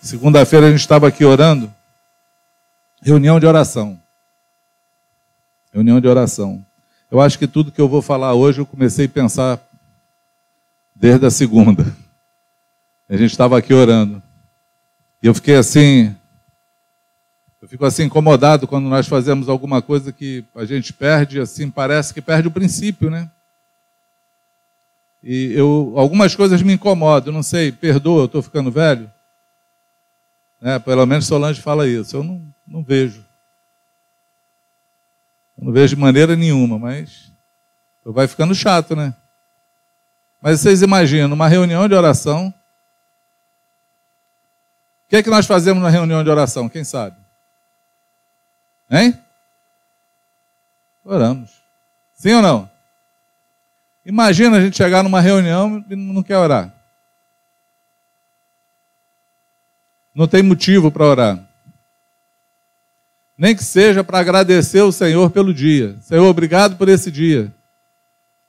Segunda-feira a gente estava aqui orando. Reunião de oração. Reunião de oração. Eu acho que tudo que eu vou falar hoje eu comecei a pensar desde a segunda. A gente estava aqui orando. E eu fiquei assim. Eu fico assim incomodado quando nós fazemos alguma coisa que a gente perde, assim, parece que perde o princípio, né? E eu, algumas coisas me incomodam, não sei, perdoa, eu estou ficando velho. É, pelo menos Solange fala isso. Eu não, não vejo. Eu não vejo de maneira nenhuma, mas vai ficando chato, né? Mas vocês imaginam, uma reunião de oração. O que é que nós fazemos na reunião de oração? Quem sabe? Hein? Oramos. Sim ou não? Imagina a gente chegar numa reunião e não quer orar. Não tem motivo para orar. Nem que seja para agradecer o Senhor pelo dia. Senhor, obrigado por esse dia.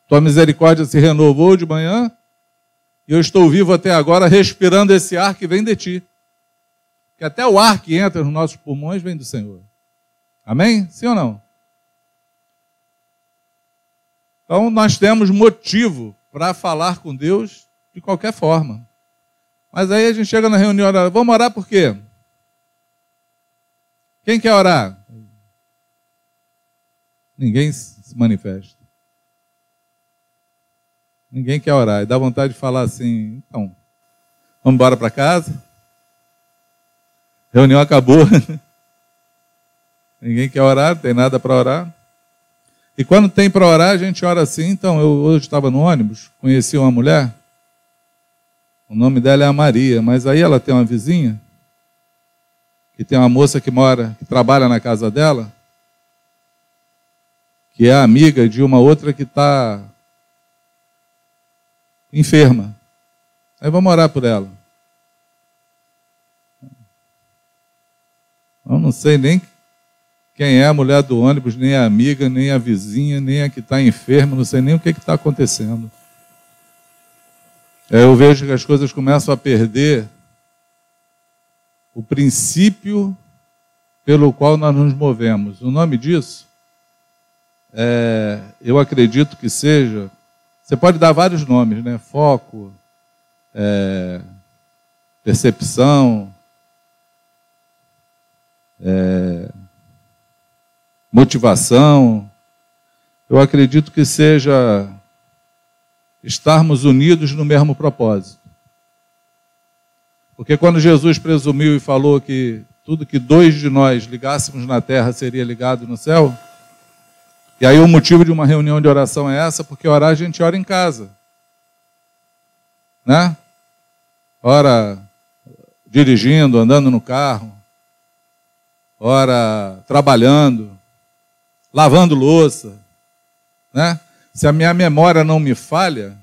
Tua misericórdia se renovou de manhã e eu estou vivo até agora respirando esse ar que vem de ti. Que até o ar que entra nos nossos pulmões vem do Senhor. Amém? Sim ou não? Então nós temos motivo para falar com Deus de qualquer forma. Mas aí a gente chega na reunião, vamos orar por quê? Quem quer orar? Ninguém se manifesta. Ninguém quer orar. E dá vontade de falar assim, então, vamos embora para casa? Reunião acabou. Ninguém quer orar, não tem nada para orar. E quando tem para orar, a gente ora assim. Então, eu hoje estava no ônibus, conheci uma mulher. O nome dela é a Maria, mas aí ela tem uma vizinha que tem uma moça que mora, que trabalha na casa dela, que é amiga de uma outra que está enferma. Aí vamos orar por ela. Eu não sei nem quem é a mulher do ônibus, nem a amiga, nem a vizinha, nem a que está enferma, não sei nem o que está acontecendo. Eu vejo que as coisas começam a perder o princípio pelo qual nós nos movemos. O nome disso, é, eu acredito que seja. Você pode dar vários nomes, né? Foco, é, percepção, é, motivação. Eu acredito que seja estarmos unidos no mesmo propósito. Porque quando Jesus presumiu e falou que tudo que dois de nós ligássemos na terra seria ligado no céu, e aí o motivo de uma reunião de oração é essa, porque orar a gente ora em casa. Né? Ora dirigindo, andando no carro, ora trabalhando, lavando louça, né? Se a minha memória não me falha,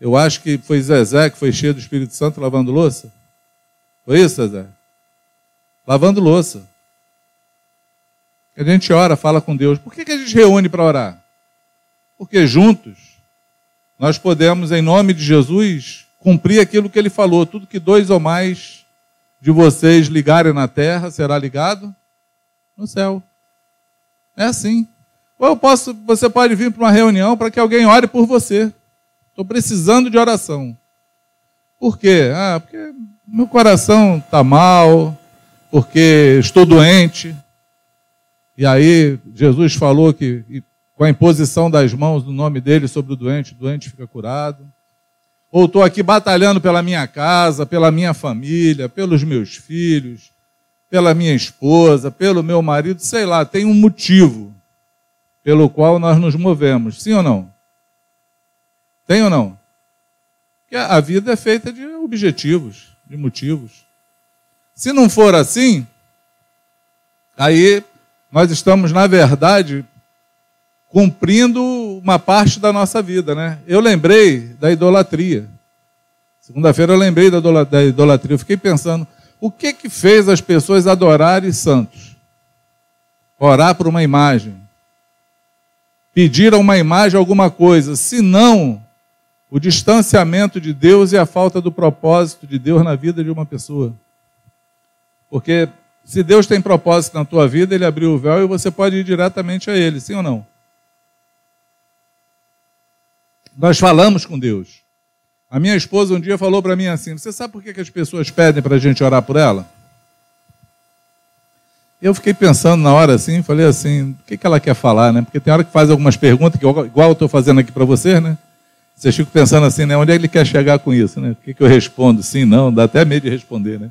eu acho que foi Zezé que foi cheio do Espírito Santo lavando louça. Foi isso, Zezé? Lavando louça. A gente ora, fala com Deus. Por que, que a gente reúne para orar? Porque juntos nós podemos, em nome de Jesus, cumprir aquilo que ele falou. Tudo que dois ou mais de vocês ligarem na terra será ligado no céu. É assim. Ou eu posso, você pode vir para uma reunião para que alguém ore por você. Estou precisando de oração. Por quê? Ah, porque meu coração está mal, porque estou doente. E aí Jesus falou que com a imposição das mãos no nome dele sobre o doente, o doente fica curado. Ou estou aqui batalhando pela minha casa, pela minha família, pelos meus filhos, pela minha esposa, pelo meu marido, sei lá, tem um motivo pelo qual nós nos movemos. Sim ou não? Tem ou não? Porque a vida é feita de objetivos, de motivos. Se não for assim, aí nós estamos, na verdade, cumprindo uma parte da nossa vida, né? Eu lembrei da idolatria. Segunda-feira eu lembrei da idolatria. Eu fiquei pensando, o que que fez as pessoas adorarem santos? Orar por uma imagem pedir a uma imagem alguma coisa, senão o distanciamento de Deus e a falta do propósito de Deus na vida de uma pessoa. Porque se Deus tem propósito na tua vida, ele abriu o véu e você pode ir diretamente a ele, sim ou não? Nós falamos com Deus. A minha esposa um dia falou para mim assim: Você sabe por que, as pessoas pedem para a gente orar por ela? Eu fiquei pensando na hora assim, falei assim: o que, que ela quer falar, né? Porque tem hora que faz algumas perguntas, que igual eu estou fazendo aqui para vocês, né? Vocês ficam pensando assim, né? Onde é que ele quer chegar com isso, né? O que, que eu respondo? Sim, não, dá até medo de responder, né?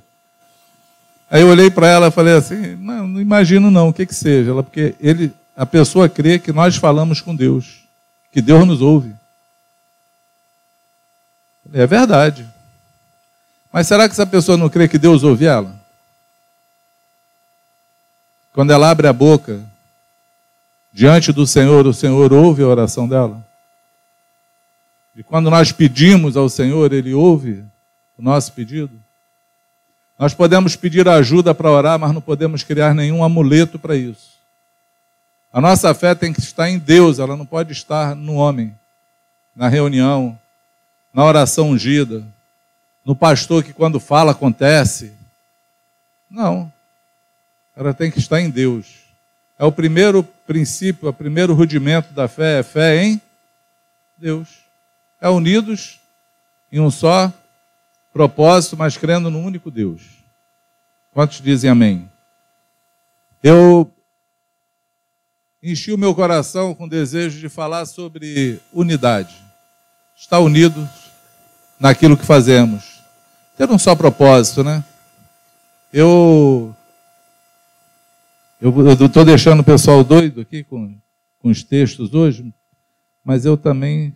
Aí eu olhei para ela e falei assim: não, não imagino não, o que que seja. Ela, porque ele, a pessoa crê que nós falamos com Deus, que Deus nos ouve. É verdade. Mas será que essa pessoa não crê que Deus ouve ela? Quando ela abre a boca diante do Senhor, o Senhor ouve a oração dela? E quando nós pedimos ao Senhor, Ele ouve o nosso pedido? Nós podemos pedir ajuda para orar, mas não podemos criar nenhum amuleto para isso. A nossa fé tem que estar em Deus, ela não pode estar no homem, na reunião, na oração ungida, no pastor que quando fala acontece. Não. Ela tem que estar em Deus. É o primeiro princípio, o primeiro rudimento da fé, é fé em Deus. É unidos em um só propósito, mas crendo no único Deus. Quantos dizem amém? Eu enchi o meu coração com desejo de falar sobre unidade. Estar unidos naquilo que fazemos. Ter um só propósito, né? Eu eu estou deixando o pessoal doido aqui com, com os textos hoje, mas eu também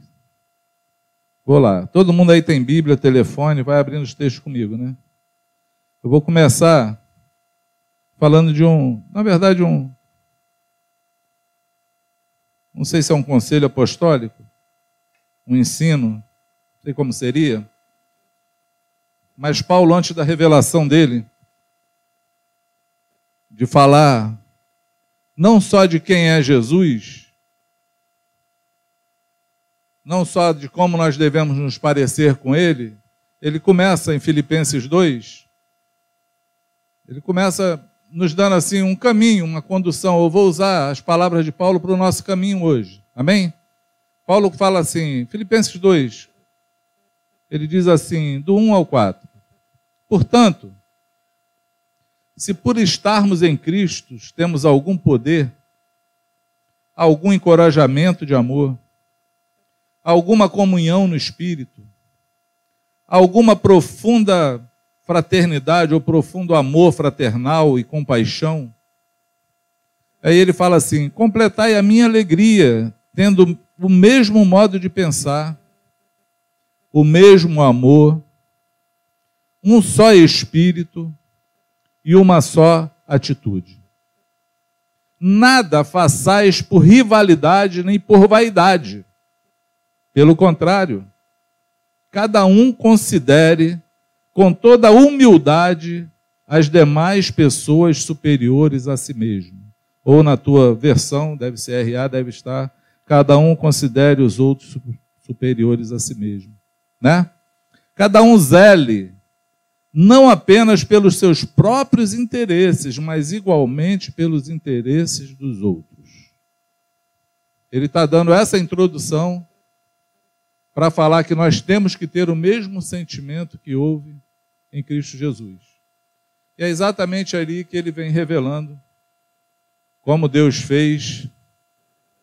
vou lá. Todo mundo aí tem Bíblia, telefone, vai abrindo os textos comigo, né? Eu vou começar falando de um, na verdade, um, não sei se é um conselho apostólico, um ensino sei como seria. Mas Paulo, antes da revelação dele, de falar não só de quem é Jesus, não só de como nós devemos nos parecer com ele, ele começa em Filipenses 2, ele começa nos dando assim um caminho, uma condução. Eu vou usar as palavras de Paulo para o nosso caminho hoje. Amém? Paulo fala assim, Filipenses 2, ele diz assim, do 1 ao 4. Portanto, se por estarmos em Cristo temos algum poder, algum encorajamento de amor, alguma comunhão no Espírito, alguma profunda fraternidade ou profundo amor fraternal e compaixão, aí ele fala assim: completai a minha alegria, tendo o mesmo modo de pensar o mesmo amor, um só espírito e uma só atitude. Nada façais por rivalidade nem por vaidade. Pelo contrário, cada um considere com toda humildade as demais pessoas superiores a si mesmo. Ou na tua versão, deve ser RA, deve estar, cada um considere os outros superiores a si mesmo né? Cada um zele, não apenas pelos seus próprios interesses, mas igualmente pelos interesses dos outros. Ele está dando essa introdução para falar que nós temos que ter o mesmo sentimento que houve em Cristo Jesus. E é exatamente ali que ele vem revelando como Deus fez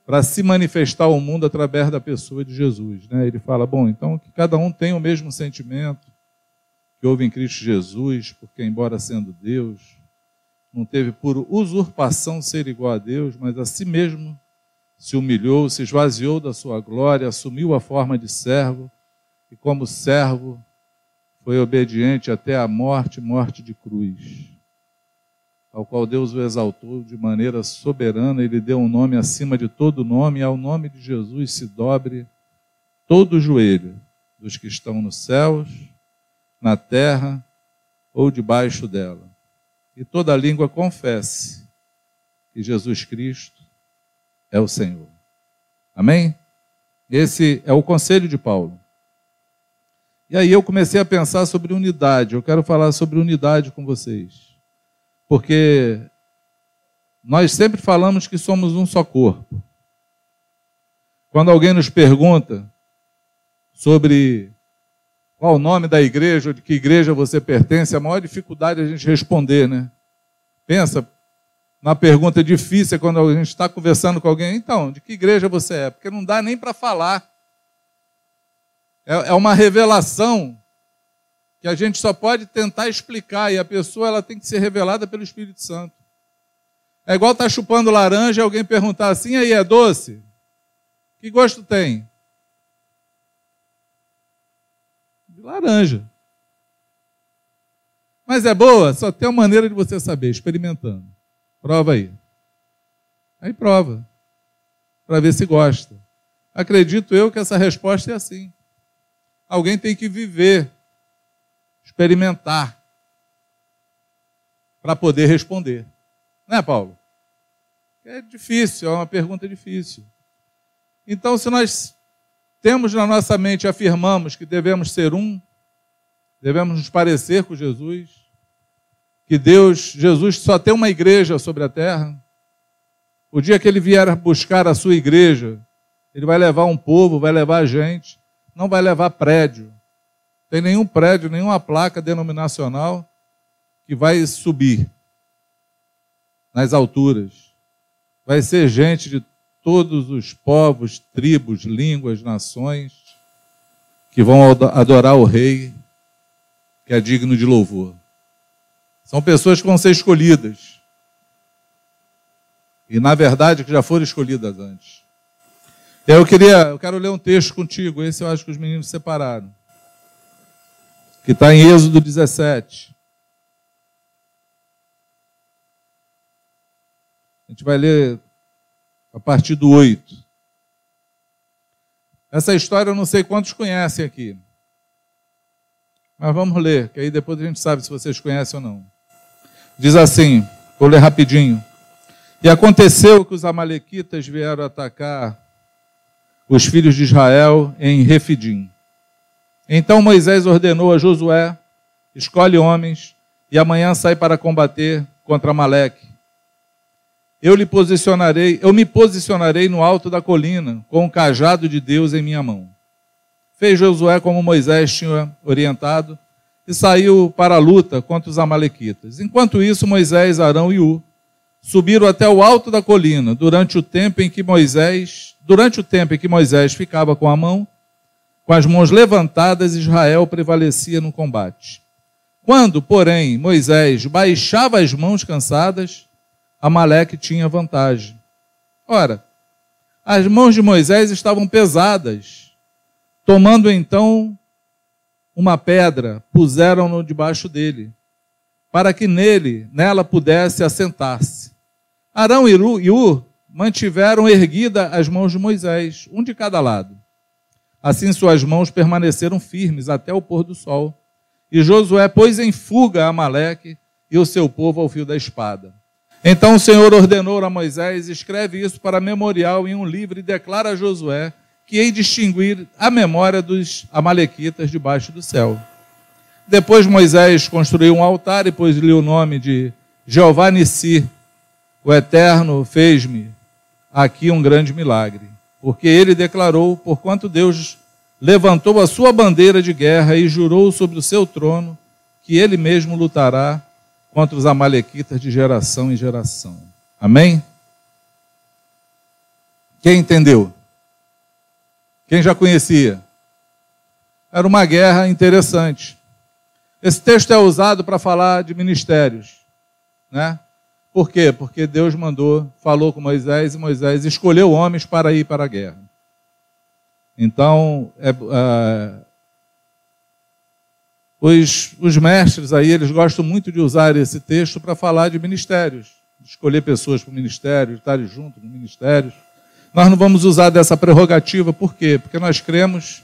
para se manifestar ao mundo através da pessoa de Jesus. Né? Ele fala: bom, então que cada um tenha o mesmo sentimento houve em Cristo Jesus, porque, embora sendo Deus, não teve por usurpação ser igual a Deus, mas a si mesmo se humilhou, se esvaziou da sua glória, assumiu a forma de servo e, como servo, foi obediente até a morte morte de cruz ao qual Deus o exaltou de maneira soberana, ele deu um nome acima de todo nome, e ao nome de Jesus se dobre todo o joelho dos que estão nos céus, na terra ou debaixo dela. E toda língua confesse que Jesus Cristo é o Senhor. Amém? Esse é o conselho de Paulo. E aí eu comecei a pensar sobre unidade. Eu quero falar sobre unidade com vocês. Porque nós sempre falamos que somos um só corpo. Quando alguém nos pergunta sobre qual o nome da igreja, de que igreja você pertence, a maior dificuldade é a gente responder, né? Pensa na pergunta difícil quando a gente está conversando com alguém, então, de que igreja você é? Porque não dá nem para falar. É, é uma revelação que a gente só pode tentar explicar e a pessoa ela tem que ser revelada pelo Espírito Santo. É igual estar tá chupando laranja e alguém perguntar assim, aí é doce? Que gosto tem? De laranja. Mas é boa? Só tem uma maneira de você saber, experimentando. Prova aí. Aí prova. Para ver se gosta. Acredito eu que essa resposta é assim. Alguém tem que viver, experimentar, para poder responder. Não é, Paulo? É difícil, é uma pergunta difícil. Então, se nós temos na nossa mente, afirmamos que devemos ser um, devemos nos parecer com Jesus, que Deus, Jesus só tem uma igreja sobre a terra. O dia que ele vier buscar a sua igreja, ele vai levar um povo, vai levar gente, não vai levar prédio. Tem nenhum prédio, nenhuma placa denominacional que vai subir nas alturas. Vai ser gente de todos os povos, tribos, línguas, nações que vão adorar o Rei, que é digno de louvor. São pessoas que vão ser escolhidas. E, na verdade, que já foram escolhidas antes. Eu queria, eu quero ler um texto contigo, esse eu acho que os meninos separaram. Que está em Êxodo 17. A gente vai ler a partir do 8. Essa história eu não sei quantos conhecem aqui. Mas vamos ler, que aí depois a gente sabe se vocês conhecem ou não. Diz assim, vou ler rapidinho. E aconteceu que os amalequitas vieram atacar os filhos de Israel em Refidim. Então Moisés ordenou a Josué: escolhe homens e amanhã sai para combater contra Amaleque. Eu lhe posicionarei, eu me posicionarei no alto da colina, com o cajado de Deus em minha mão. Fez Josué como Moisés tinha orientado e saiu para a luta contra os amalequitas. Enquanto isso, Moisés, Arão e U subiram até o alto da colina durante o tempo em que Moisés, durante o tempo em que Moisés ficava com a mão, com as mãos levantadas, Israel prevalecia no combate. Quando, porém, Moisés baixava as mãos cansadas, Amaleque tinha vantagem. Ora, as mãos de Moisés estavam pesadas. Tomando então uma pedra, puseram-no debaixo dele, para que nele, nela pudesse assentar-se. Arão e Ur mantiveram erguida as mãos de Moisés, um de cada lado. Assim suas mãos permaneceram firmes até o pôr do sol. E Josué pôs em fuga Amaleque e o seu povo ao fio da espada. Então o Senhor ordenou a Moisés: escreve isso para memorial em um livro e declara a Josué que hei distinguir a memória dos Amalequitas debaixo do céu. Depois Moisés construiu um altar e pôs-lhe o nome de Jeová Nissi. O Eterno fez-me aqui um grande milagre, porque ele declarou, porquanto Deus levantou a sua bandeira de guerra e jurou sobre o seu trono que ele mesmo lutará contra os amalequitas de geração em geração. Amém? Quem entendeu? Quem já conhecia? Era uma guerra interessante. Esse texto é usado para falar de ministérios, né? Por quê? Porque Deus mandou, falou com Moisés e Moisés escolheu homens para ir para a guerra. Então, é, é, os, os mestres aí, eles gostam muito de usar esse texto para falar de ministérios, de escolher pessoas para o ministério, estarem juntos no ministérios. Nós não vamos usar dessa prerrogativa, por quê? Porque nós cremos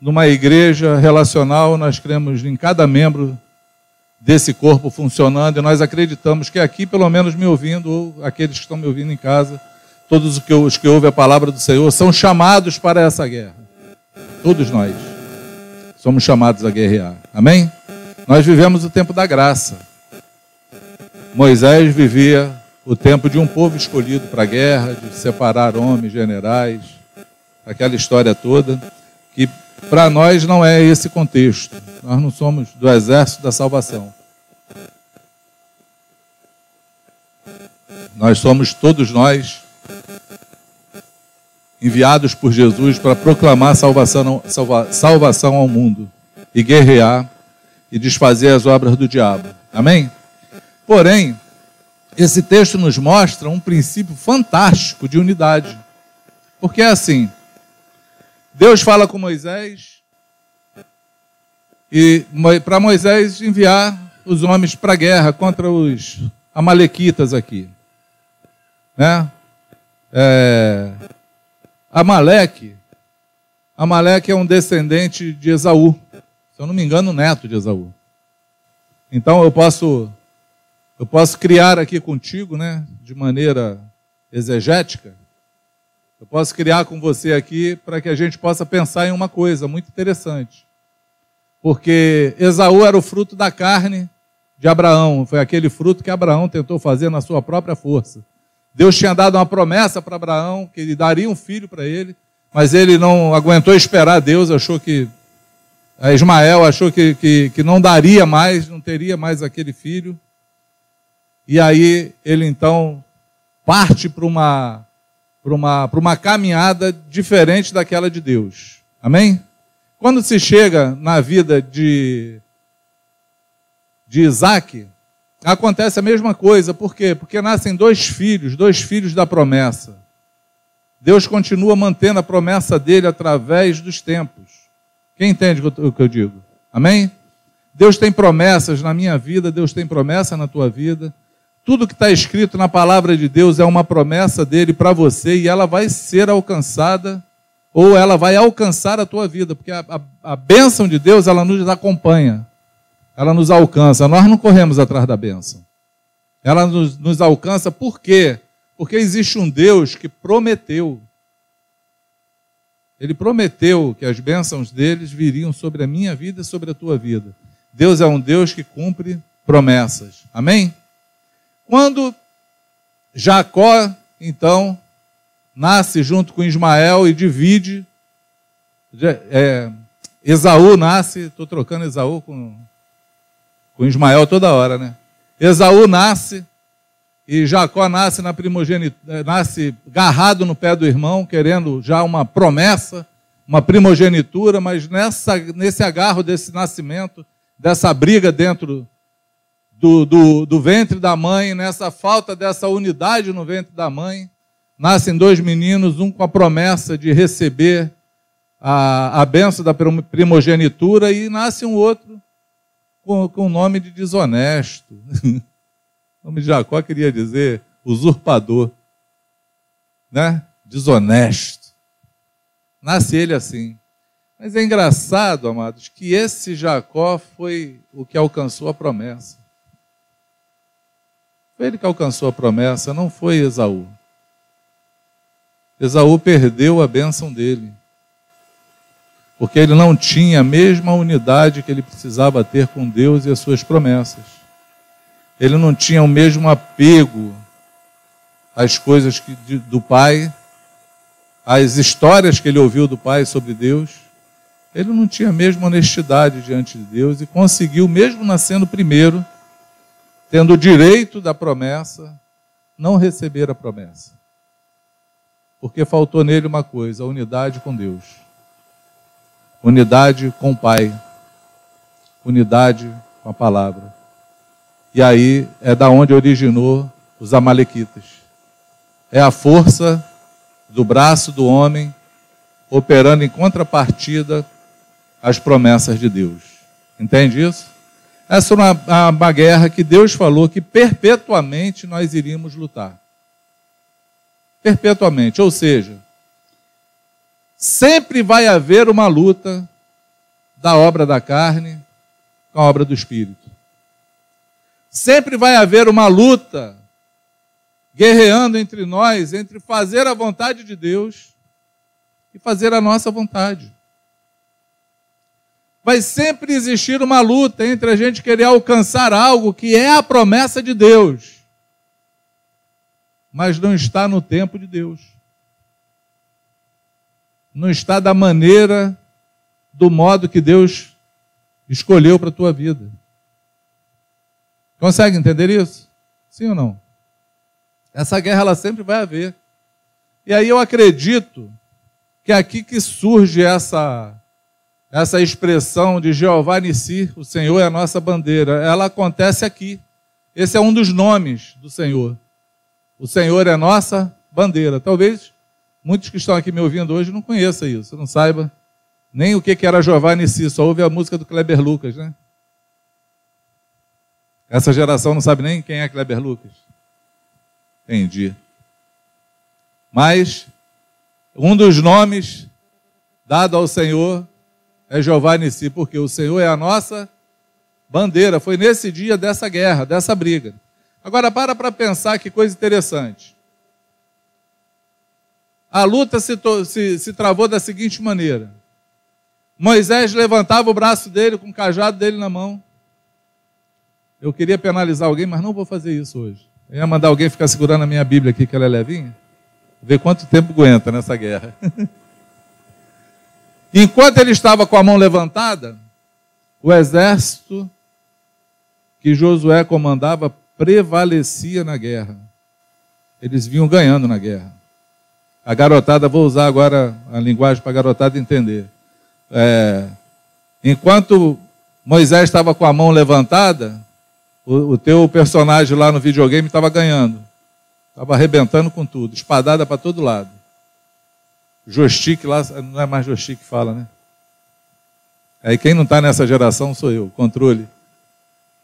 numa igreja relacional, nós cremos em cada membro desse corpo funcionando e nós acreditamos que aqui, pelo menos me ouvindo, ou aqueles que estão me ouvindo em casa, todos os que, os que ouvem a palavra do Senhor, são chamados para essa guerra. Todos nós somos chamados a guerrear. Amém? Nós vivemos o tempo da graça. Moisés vivia o tempo de um povo escolhido para a guerra, de separar homens, generais, aquela história toda, que para nós não é esse contexto. Nós não somos do exército da salvação. Nós somos todos nós enviados por Jesus para proclamar salvação, salva, salvação ao mundo e guerrear e desfazer as obras do diabo. Amém? Porém, esse texto nos mostra um princípio fantástico de unidade. Porque é assim: Deus fala com Moisés e para Moisés enviar os homens para a guerra contra os amalequitas aqui. Né? É, Amaleque, Amaleque é um descendente de Esaú. Se eu não me engano, neto de Esaú. Então eu posso eu posso criar aqui contigo, né, de maneira exegética. Eu posso criar com você aqui para que a gente possa pensar em uma coisa muito interessante. Porque Esaú era o fruto da carne de Abraão, foi aquele fruto que Abraão tentou fazer na sua própria força. Deus tinha dado uma promessa para Abraão que ele daria um filho para ele, mas ele não aguentou esperar Deus, achou que Ismael achou que, que, que não daria mais, não teria mais aquele filho. E aí ele então parte para uma, uma, uma caminhada diferente daquela de Deus. Amém? Quando se chega na vida de, de Isaac, acontece a mesma coisa. Por quê? Porque nascem dois filhos, dois filhos da promessa. Deus continua mantendo a promessa dele através dos tempos. Quem entende o que eu digo? Amém? Deus tem promessas na minha vida, Deus tem promessa na tua vida. Tudo que está escrito na palavra de Deus é uma promessa dele para você e ela vai ser alcançada ou ela vai alcançar a tua vida, porque a, a, a bênção de Deus ela nos acompanha ela nos alcança. Nós não corremos atrás da bênção. Ela nos, nos alcança por quê? Porque existe um Deus que prometeu. Ele prometeu que as bênçãos deles viriam sobre a minha vida e sobre a tua vida. Deus é um Deus que cumpre promessas. Amém? Quando Jacó, então, nasce junto com Ismael e divide. É, Esaú nasce, estou trocando Esaú com com Ismael toda hora, né? Esaú nasce e Jacó nasce na primogenitura, nasce garrado no pé do irmão, querendo já uma promessa, uma primogenitura, mas nessa, nesse agarro desse nascimento, dessa briga dentro do, do, do ventre da mãe, nessa falta dessa unidade no ventre da mãe, nascem dois meninos, um com a promessa de receber a, a benção da primogenitura, e nasce um outro com, o nome de desonesto. o nome de Jacó queria dizer usurpador, né? Desonesto. Nasce ele assim. Mas é engraçado, amados, que esse Jacó foi o que alcançou a promessa. Foi ele que alcançou a promessa, não foi Esaú. Esaú perdeu a bênção dele porque ele não tinha a mesma unidade que ele precisava ter com Deus e as suas promessas. Ele não tinha o mesmo apego às coisas que, do Pai, às histórias que ele ouviu do Pai sobre Deus. Ele não tinha a mesma honestidade diante de Deus e conseguiu, mesmo nascendo primeiro, tendo o direito da promessa, não receber a promessa. Porque faltou nele uma coisa, a unidade com Deus unidade com o Pai, unidade com a palavra. E aí é da onde originou os amalequitas. É a força do braço do homem operando em contrapartida às promessas de Deus. Entende isso? Essa é uma, uma guerra que Deus falou que perpetuamente nós iríamos lutar. Perpetuamente. Ou seja, sempre vai haver uma luta da obra da carne com a obra do espírito. Sempre vai haver uma luta guerreando entre nós, entre fazer a vontade de Deus e fazer a nossa vontade. vai sempre existir uma luta entre a gente querer alcançar algo que é a promessa de Deus, mas não está no tempo de Deus. Não está da maneira, do modo que Deus escolheu para a tua vida. Consegue entender isso? Sim ou não? Essa guerra ela sempre vai haver. E aí eu acredito que é aqui que surge essa essa expressão de Jeová Nissi, o Senhor é a nossa bandeira, ela acontece aqui. Esse é um dos nomes do Senhor. O Senhor é a nossa bandeira. Talvez muitos que estão aqui me ouvindo hoje não conheçam isso, não saiba nem o que era Jeová Nissi, só ouve a música do Kleber Lucas, né? Essa geração não sabe nem quem é Kleber Lucas. Entendi. Mas um dos nomes dado ao Senhor é Jeová Nissi, porque o Senhor é a nossa bandeira. Foi nesse dia dessa guerra, dessa briga. Agora, para para pensar que coisa interessante. A luta se, se, se travou da seguinte maneira: Moisés levantava o braço dele com o cajado dele na mão. Eu queria penalizar alguém, mas não vou fazer isso hoje. Eu ia mandar alguém ficar segurando a minha Bíblia aqui, que ela é levinha. Ver quanto tempo aguenta nessa guerra. Enquanto ele estava com a mão levantada, o exército que Josué comandava prevalecia na guerra. Eles vinham ganhando na guerra. A garotada, vou usar agora a linguagem para a garotada entender. É, enquanto Moisés estava com a mão levantada, o, o teu personagem lá no videogame estava ganhando. Estava arrebentando com tudo, espadada para todo lado. Joystick lá, não é mais joystick que fala, né? Aí quem não está nessa geração sou eu, controle.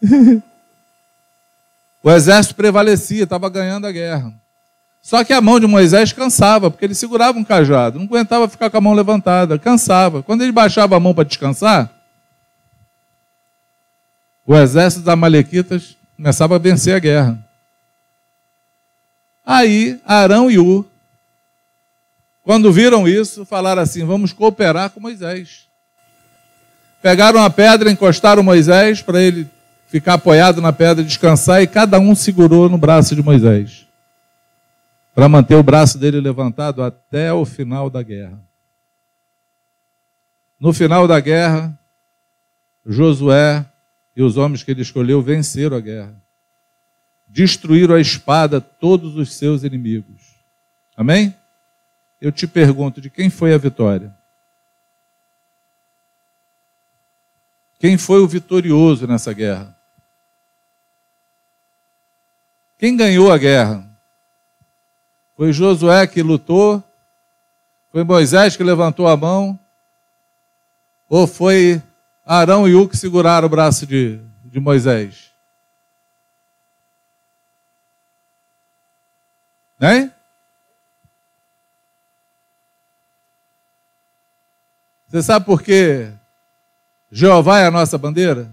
o exército prevalecia, estava ganhando a guerra. Só que a mão de Moisés cansava, porque ele segurava um cajado, não aguentava ficar com a mão levantada, cansava. Quando ele baixava a mão para descansar, o exército das Malequitas começava a vencer a guerra. Aí Arão e Ur quando viram isso, falaram assim: vamos cooperar com Moisés. Pegaram a pedra, encostaram Moisés para ele ficar apoiado na pedra, descansar, e cada um segurou no braço de Moisés para manter o braço dele levantado até o final da guerra. No final da guerra, Josué e os homens que ele escolheu venceram a guerra. Destruíram a espada todos os seus inimigos. Amém? eu te pergunto: de quem foi a vitória? Quem foi o vitorioso nessa guerra? Quem ganhou a guerra? Foi Josué que lutou? Foi Moisés que levantou a mão? Ou foi Arão e U que seguraram o braço de, de Moisés? Né? Você sabe por que Jeová é a nossa bandeira?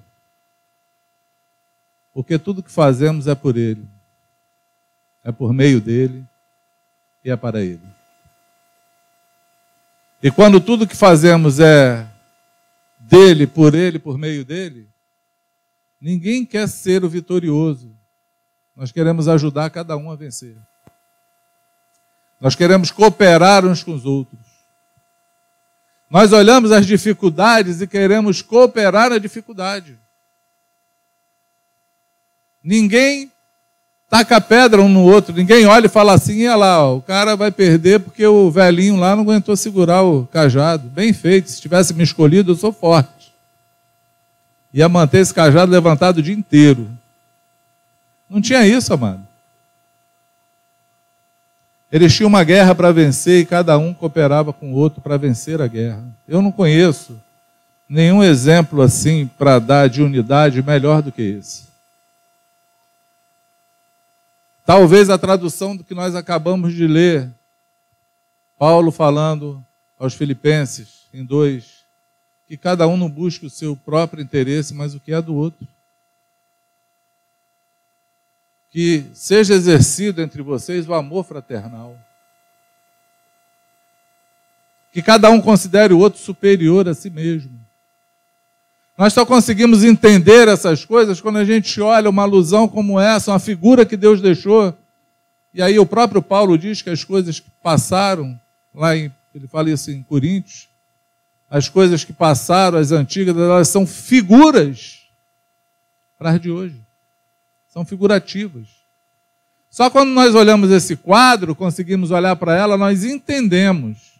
Porque tudo que fazemos é por Ele, é por meio dele e é para Ele. E quando tudo que fazemos é dele, por Ele, por meio dele, ninguém quer ser o vitorioso. Nós queremos ajudar cada um a vencer. Nós queremos cooperar uns com os outros. Nós olhamos as dificuldades e queremos cooperar na dificuldade. Ninguém taca pedra um no outro, ninguém olha e fala assim, olha lá, ó, o cara vai perder porque o velhinho lá não aguentou segurar o cajado. Bem feito, se tivesse me escolhido, eu sou forte. Ia manter esse cajado levantado o dia inteiro. Não tinha isso, amado. Eles tinham uma guerra para vencer e cada um cooperava com o outro para vencer a guerra. Eu não conheço nenhum exemplo assim para dar de unidade melhor do que esse. Talvez a tradução do que nós acabamos de ler, Paulo falando aos Filipenses, em dois, que cada um não busque o seu próprio interesse, mas o que é do outro. que seja exercido entre vocês o amor fraternal. Que cada um considere o outro superior a si mesmo. Nós só conseguimos entender essas coisas quando a gente olha uma alusão como essa, uma figura que Deus deixou. E aí o próprio Paulo diz que as coisas que passaram, lá em, ele fala isso em Coríntios, as coisas que passaram, as antigas, elas são figuras para as de hoje. São figurativas. Só quando nós olhamos esse quadro, conseguimos olhar para ela, nós entendemos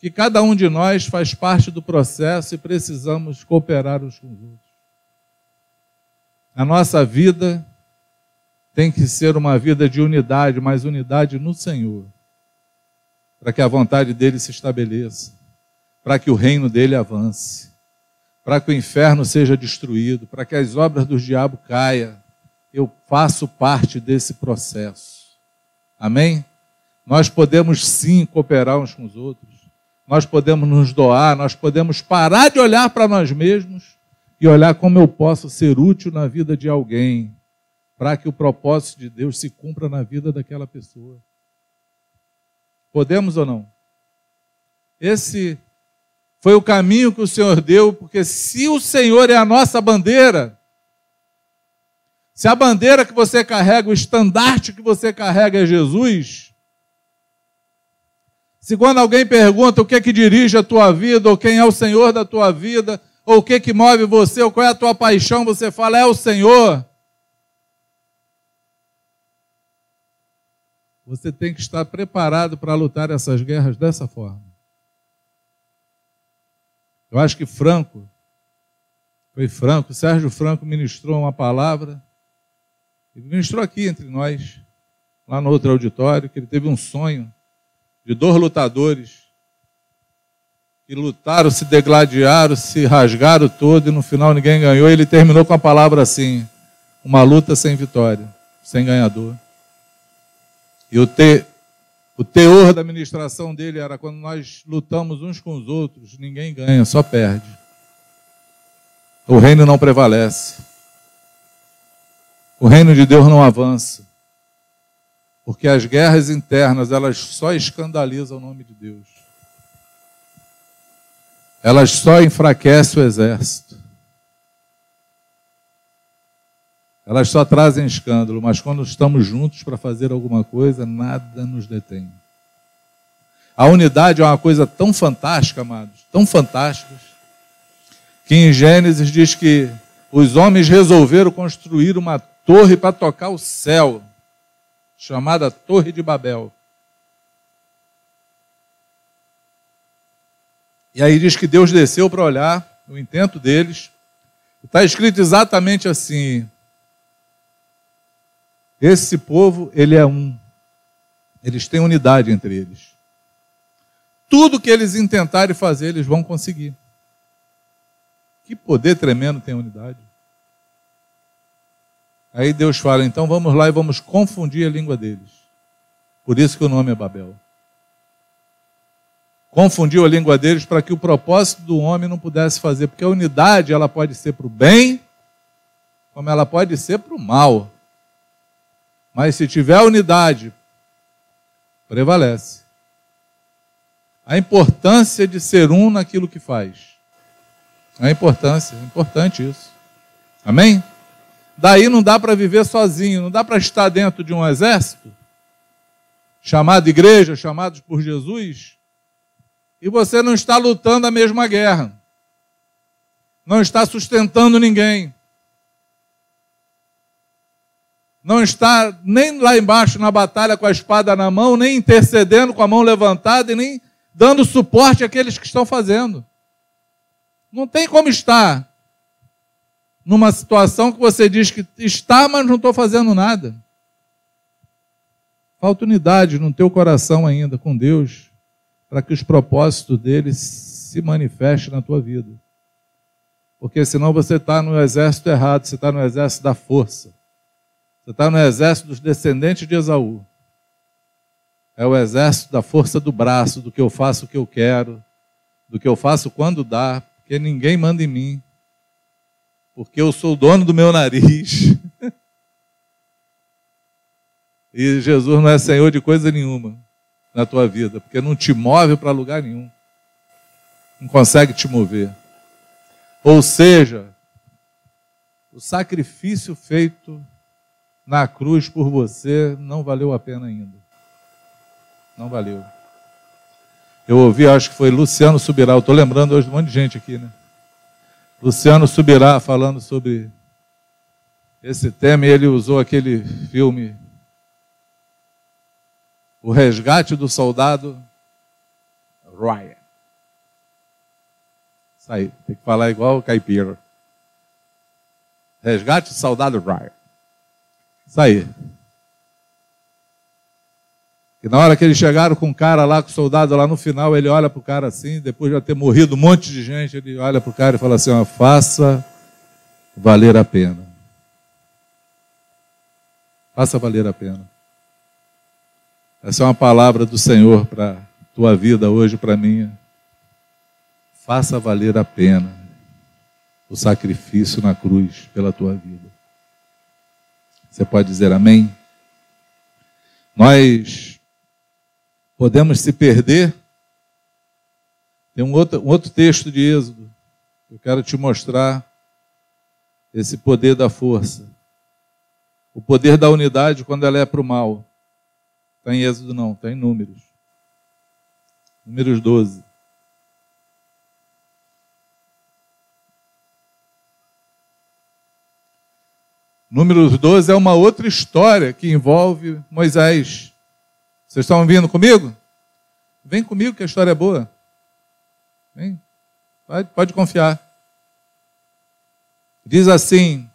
que cada um de nós faz parte do processo e precisamos cooperar uns com os outros. A nossa vida tem que ser uma vida de unidade, mas unidade no Senhor, para que a vontade dele se estabeleça, para que o reino dele avance, para que o inferno seja destruído, para que as obras do diabo caiam eu faço parte desse processo. Amém? Nós podemos sim cooperar uns com os outros. Nós podemos nos doar, nós podemos parar de olhar para nós mesmos e olhar como eu posso ser útil na vida de alguém, para que o propósito de Deus se cumpra na vida daquela pessoa. Podemos ou não? Esse foi o caminho que o Senhor deu, porque se o Senhor é a nossa bandeira, se a bandeira que você carrega, o estandarte que você carrega é Jesus, se quando alguém pergunta o que é que dirige a tua vida, ou quem é o Senhor da tua vida, ou o que é que move você, ou qual é a tua paixão, você fala, é o Senhor. Você tem que estar preparado para lutar essas guerras dessa forma. Eu acho que Franco, foi Franco, Sérgio Franco ministrou uma palavra ele ministrou aqui entre nós, lá no outro auditório, que ele teve um sonho de dois lutadores que lutaram, se degladiaram, se rasgaram todo e no final ninguém ganhou. Ele terminou com a palavra assim: uma luta sem vitória, sem ganhador. E o, te, o teor da ministração dele era quando nós lutamos uns com os outros, ninguém ganha, só perde. O reino não prevalece o reino de Deus não avança. Porque as guerras internas, elas só escandalizam o nome de Deus. Elas só enfraquecem o exército. Elas só trazem escândalo, mas quando estamos juntos para fazer alguma coisa, nada nos detém. A unidade é uma coisa tão fantástica, amados, tão fantástica, que em Gênesis diz que os homens resolveram construir uma torre para tocar o céu, chamada Torre de Babel. E aí diz que Deus desceu para olhar o intento deles. Está escrito exatamente assim: esse povo, ele é um. Eles têm unidade entre eles. Tudo que eles intentarem fazer, eles vão conseguir. Que poder tremendo tem unidade. Aí Deus fala: então vamos lá e vamos confundir a língua deles. Por isso que o nome é Babel. Confundiu a língua deles para que o propósito do homem não pudesse fazer, porque a unidade ela pode ser para o bem, como ela pode ser para o mal. Mas se tiver unidade, prevalece. A importância de ser um naquilo que faz. A importância, é importante isso. Amém? Daí não dá para viver sozinho, não dá para estar dentro de um exército, chamado igreja, chamados por Jesus, e você não está lutando a mesma guerra, não está sustentando ninguém, não está nem lá embaixo na batalha com a espada na mão, nem intercedendo com a mão levantada e nem dando suporte àqueles que estão fazendo. Não tem como estar numa situação que você diz que está, mas não estou fazendo nada. Falta unidade no teu coração ainda com Deus, para que os propósitos dele se manifestem na tua vida. Porque senão você está no exército errado, você está no exército da força. Você está no exército dos descendentes de Esaú. É o exército da força do braço, do que eu faço o que eu quero, do que eu faço quando dá, porque ninguém manda em mim porque eu sou o dono do meu nariz. e Jesus não é senhor de coisa nenhuma na tua vida, porque não te move para lugar nenhum. Não consegue te mover. Ou seja, o sacrifício feito na cruz por você não valeu a pena ainda. Não valeu. Eu ouvi, acho que foi Luciano Subirá, estou lembrando hoje de um monte de gente aqui, né? Luciano Subirá falando sobre esse tema, e ele usou aquele filme O Resgate do Soldado Ryan. Isso aí, tem que falar igual o caipira. Resgate do Soldado Ryan. Isso aí. E na hora que eles chegaram com o cara lá, com o soldado lá no final, ele olha para o cara assim, depois de já ter morrido um monte de gente, ele olha para o cara e fala assim: ó, faça valer a pena. Faça valer a pena. Essa é uma palavra do Senhor para tua vida hoje, para minha. Faça valer a pena o sacrifício na cruz pela tua vida. Você pode dizer amém? Nós podemos se perder. Tem um outro, um outro texto de Êxodo. Eu quero te mostrar esse poder da força. O poder da unidade quando ela é para o mal. Está em Êxodo, não, está em Números. Números 12. Números 12 é uma outra história que envolve Moisés. Vocês estão vindo comigo? Vem comigo que a história é boa. Vem. Pode, pode confiar. Diz assim: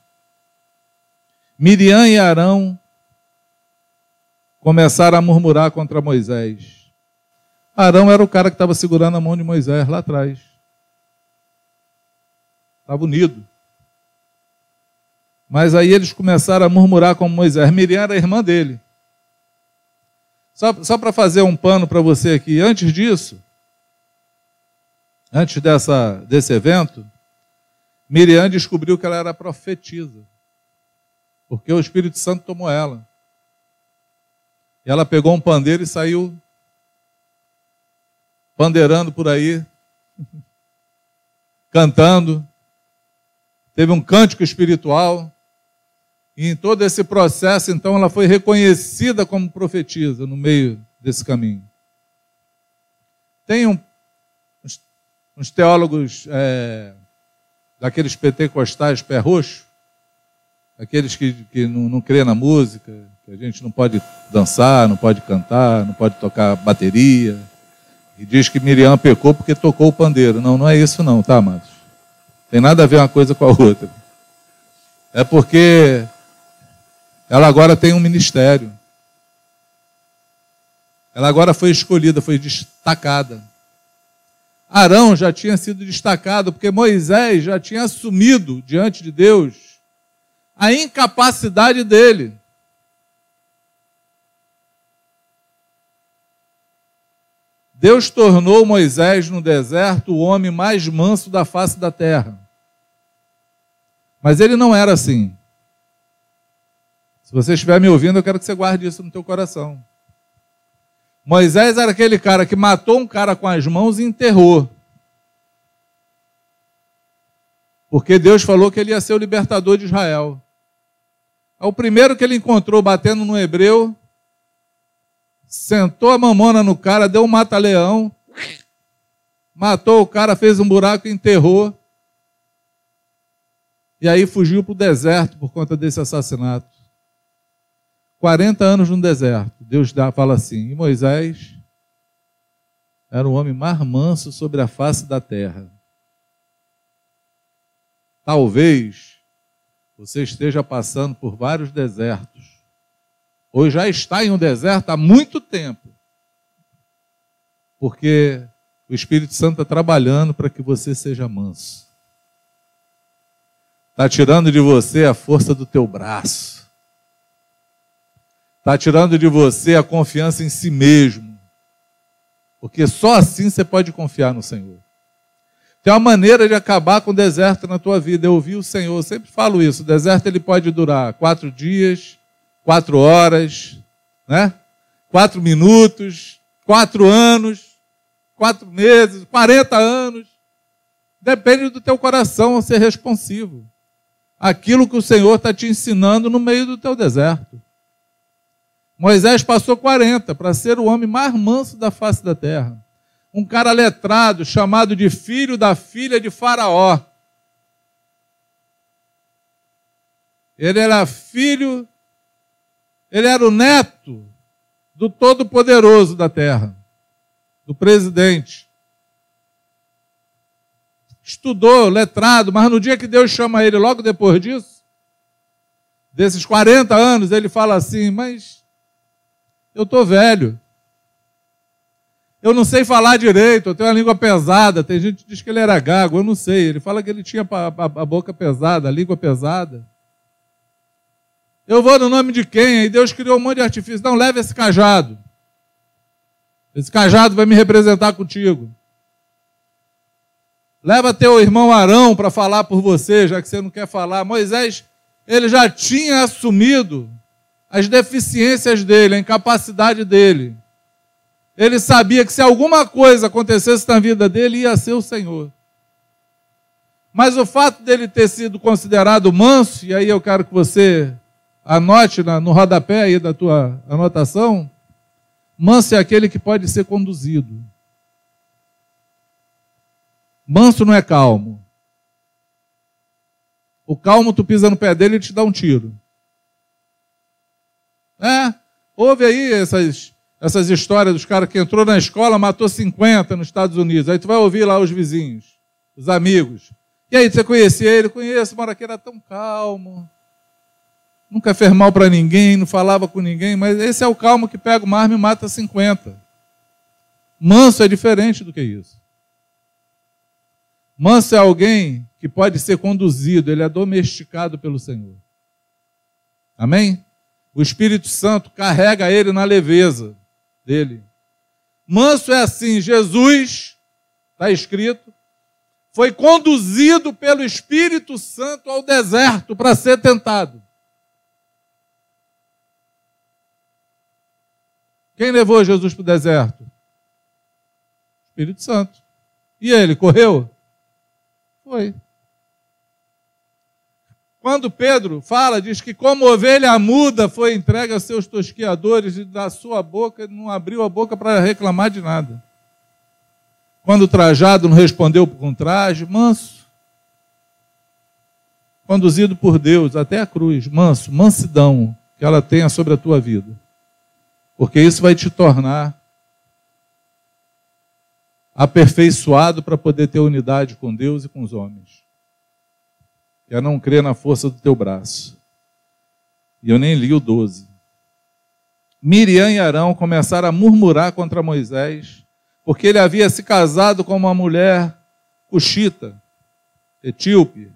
Miriam e Arão começaram a murmurar contra Moisés. Arão era o cara que estava segurando a mão de Moisés lá atrás. Estava unido. Mas aí eles começaram a murmurar com Moisés. Miriam era irmã dele. Só, só para fazer um pano para você aqui, antes disso, antes dessa, desse evento, Miriam descobriu que ela era profetisa, porque o Espírito Santo tomou ela. E ela pegou um pandeiro e saiu pandeirando por aí, cantando. Teve um cântico espiritual. E em todo esse processo, então, ela foi reconhecida como profetisa no meio desse caminho. Tem um, uns, uns, teólogos é, daqueles pentecostais pé roxo, aqueles que, que não, não crê na música, que a gente não pode dançar, não pode cantar, não pode tocar bateria, e diz que Miriam pecou porque tocou o pandeiro. Não, não é isso não, tá, amados? Tem nada a ver uma coisa com a outra. É porque ela agora tem um ministério. Ela agora foi escolhida, foi destacada. Arão já tinha sido destacado porque Moisés já tinha assumido diante de Deus a incapacidade dele. Deus tornou Moisés no deserto o homem mais manso da face da terra. Mas ele não era assim. Se você estiver me ouvindo, eu quero que você guarde isso no teu coração. Moisés era aquele cara que matou um cara com as mãos e enterrou. Porque Deus falou que ele ia ser o libertador de Israel. O primeiro que ele encontrou batendo no hebreu, sentou a mamona no cara, deu um mata-leão, matou o cara, fez um buraco enterrou. E aí fugiu para o deserto por conta desse assassinato. 40 anos no deserto. Deus dá, fala assim: e Moisés era o homem mais manso sobre a face da terra. Talvez você esteja passando por vários desertos, ou já está em um deserto há muito tempo, porque o Espírito Santo está trabalhando para que você seja manso. Está tirando de você a força do teu braço Está tirando de você a confiança em si mesmo. Porque só assim você pode confiar no Senhor. Tem uma maneira de acabar com o deserto na tua vida. Eu ouvi o Senhor, sempre falo isso. O deserto ele pode durar quatro dias, quatro horas, né? quatro minutos, quatro anos, quatro meses, quarenta anos. Depende do teu coração ser responsivo. Aquilo que o Senhor está te ensinando no meio do teu deserto. Moisés passou 40 para ser o homem mais manso da face da terra. Um cara letrado, chamado de filho da filha de Faraó. Ele era filho, ele era o neto do Todo-Poderoso da terra, do presidente estudou, letrado, mas no dia que Deus chama ele, logo depois disso, desses 40 anos, ele fala assim: Mas eu estou velho. Eu não sei falar direito, eu tenho uma língua pesada. Tem gente que diz que ele era gago, eu não sei. Ele fala que ele tinha a boca pesada, a língua pesada. Eu vou no nome de quem? Aí Deus criou um monte de artifício. Não, leve esse cajado. Esse cajado vai me representar contigo. Leva teu irmão Arão para falar por você, já que você não quer falar. Moisés, ele já tinha assumido as deficiências dele, a incapacidade dele. Ele sabia que se alguma coisa acontecesse na vida dele, ia ser o Senhor. Mas o fato dele ter sido considerado manso, e aí eu quero que você anote no rodapé aí da tua anotação, manso é aquele que pode ser conduzido. Manso não é calmo. O calmo, tu pisa no pé dele e te dá um tiro. É, houve aí essas, essas histórias dos caras que entrou na escola, matou 50 nos Estados Unidos. Aí tu vai ouvir lá os vizinhos, os amigos. E aí, você conhecia ele? Conheço, mora que era tão calmo. Nunca fez mal para ninguém, não falava com ninguém, mas esse é o calmo que pega uma arma e mata 50. Manso é diferente do que isso. Manso é alguém que pode ser conduzido, ele é domesticado pelo Senhor. Amém? O Espírito Santo carrega ele na leveza dele. Manso é assim, Jesus, está escrito, foi conduzido pelo Espírito Santo ao deserto para ser tentado. Quem levou Jesus para o deserto? Espírito Santo. E ele correu? Foi. Quando Pedro fala, diz que como ovelha muda foi entregue a seus tosqueadores e da sua boca não abriu a boca para reclamar de nada. Quando trajado não respondeu com traje, manso. Conduzido por Deus até a cruz, manso, mansidão que ela tenha sobre a tua vida. Porque isso vai te tornar aperfeiçoado para poder ter unidade com Deus e com os homens. É não crer na força do teu braço. E eu nem li o 12. Miriam e Arão começaram a murmurar contra Moisés, porque ele havia se casado com uma mulher cuxita, etíope.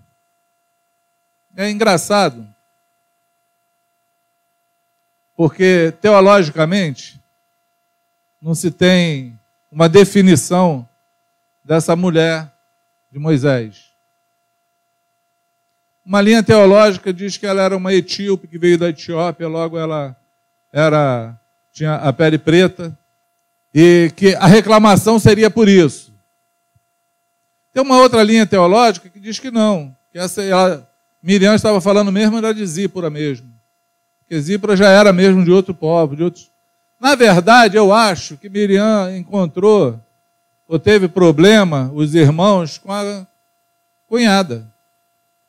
É engraçado, porque teologicamente não se tem uma definição dessa mulher de Moisés. Uma linha teológica diz que ela era uma etíope que veio da Etiópia, logo ela era tinha a pele preta e que a reclamação seria por isso. Tem uma outra linha teológica que diz que não, que essa ela, Miriam estava falando mesmo era de Zípora mesmo. Porque Zípora já era mesmo de outro povo, de outros na verdade, eu acho que Miriam encontrou ou teve problema, os irmãos, com a cunhada.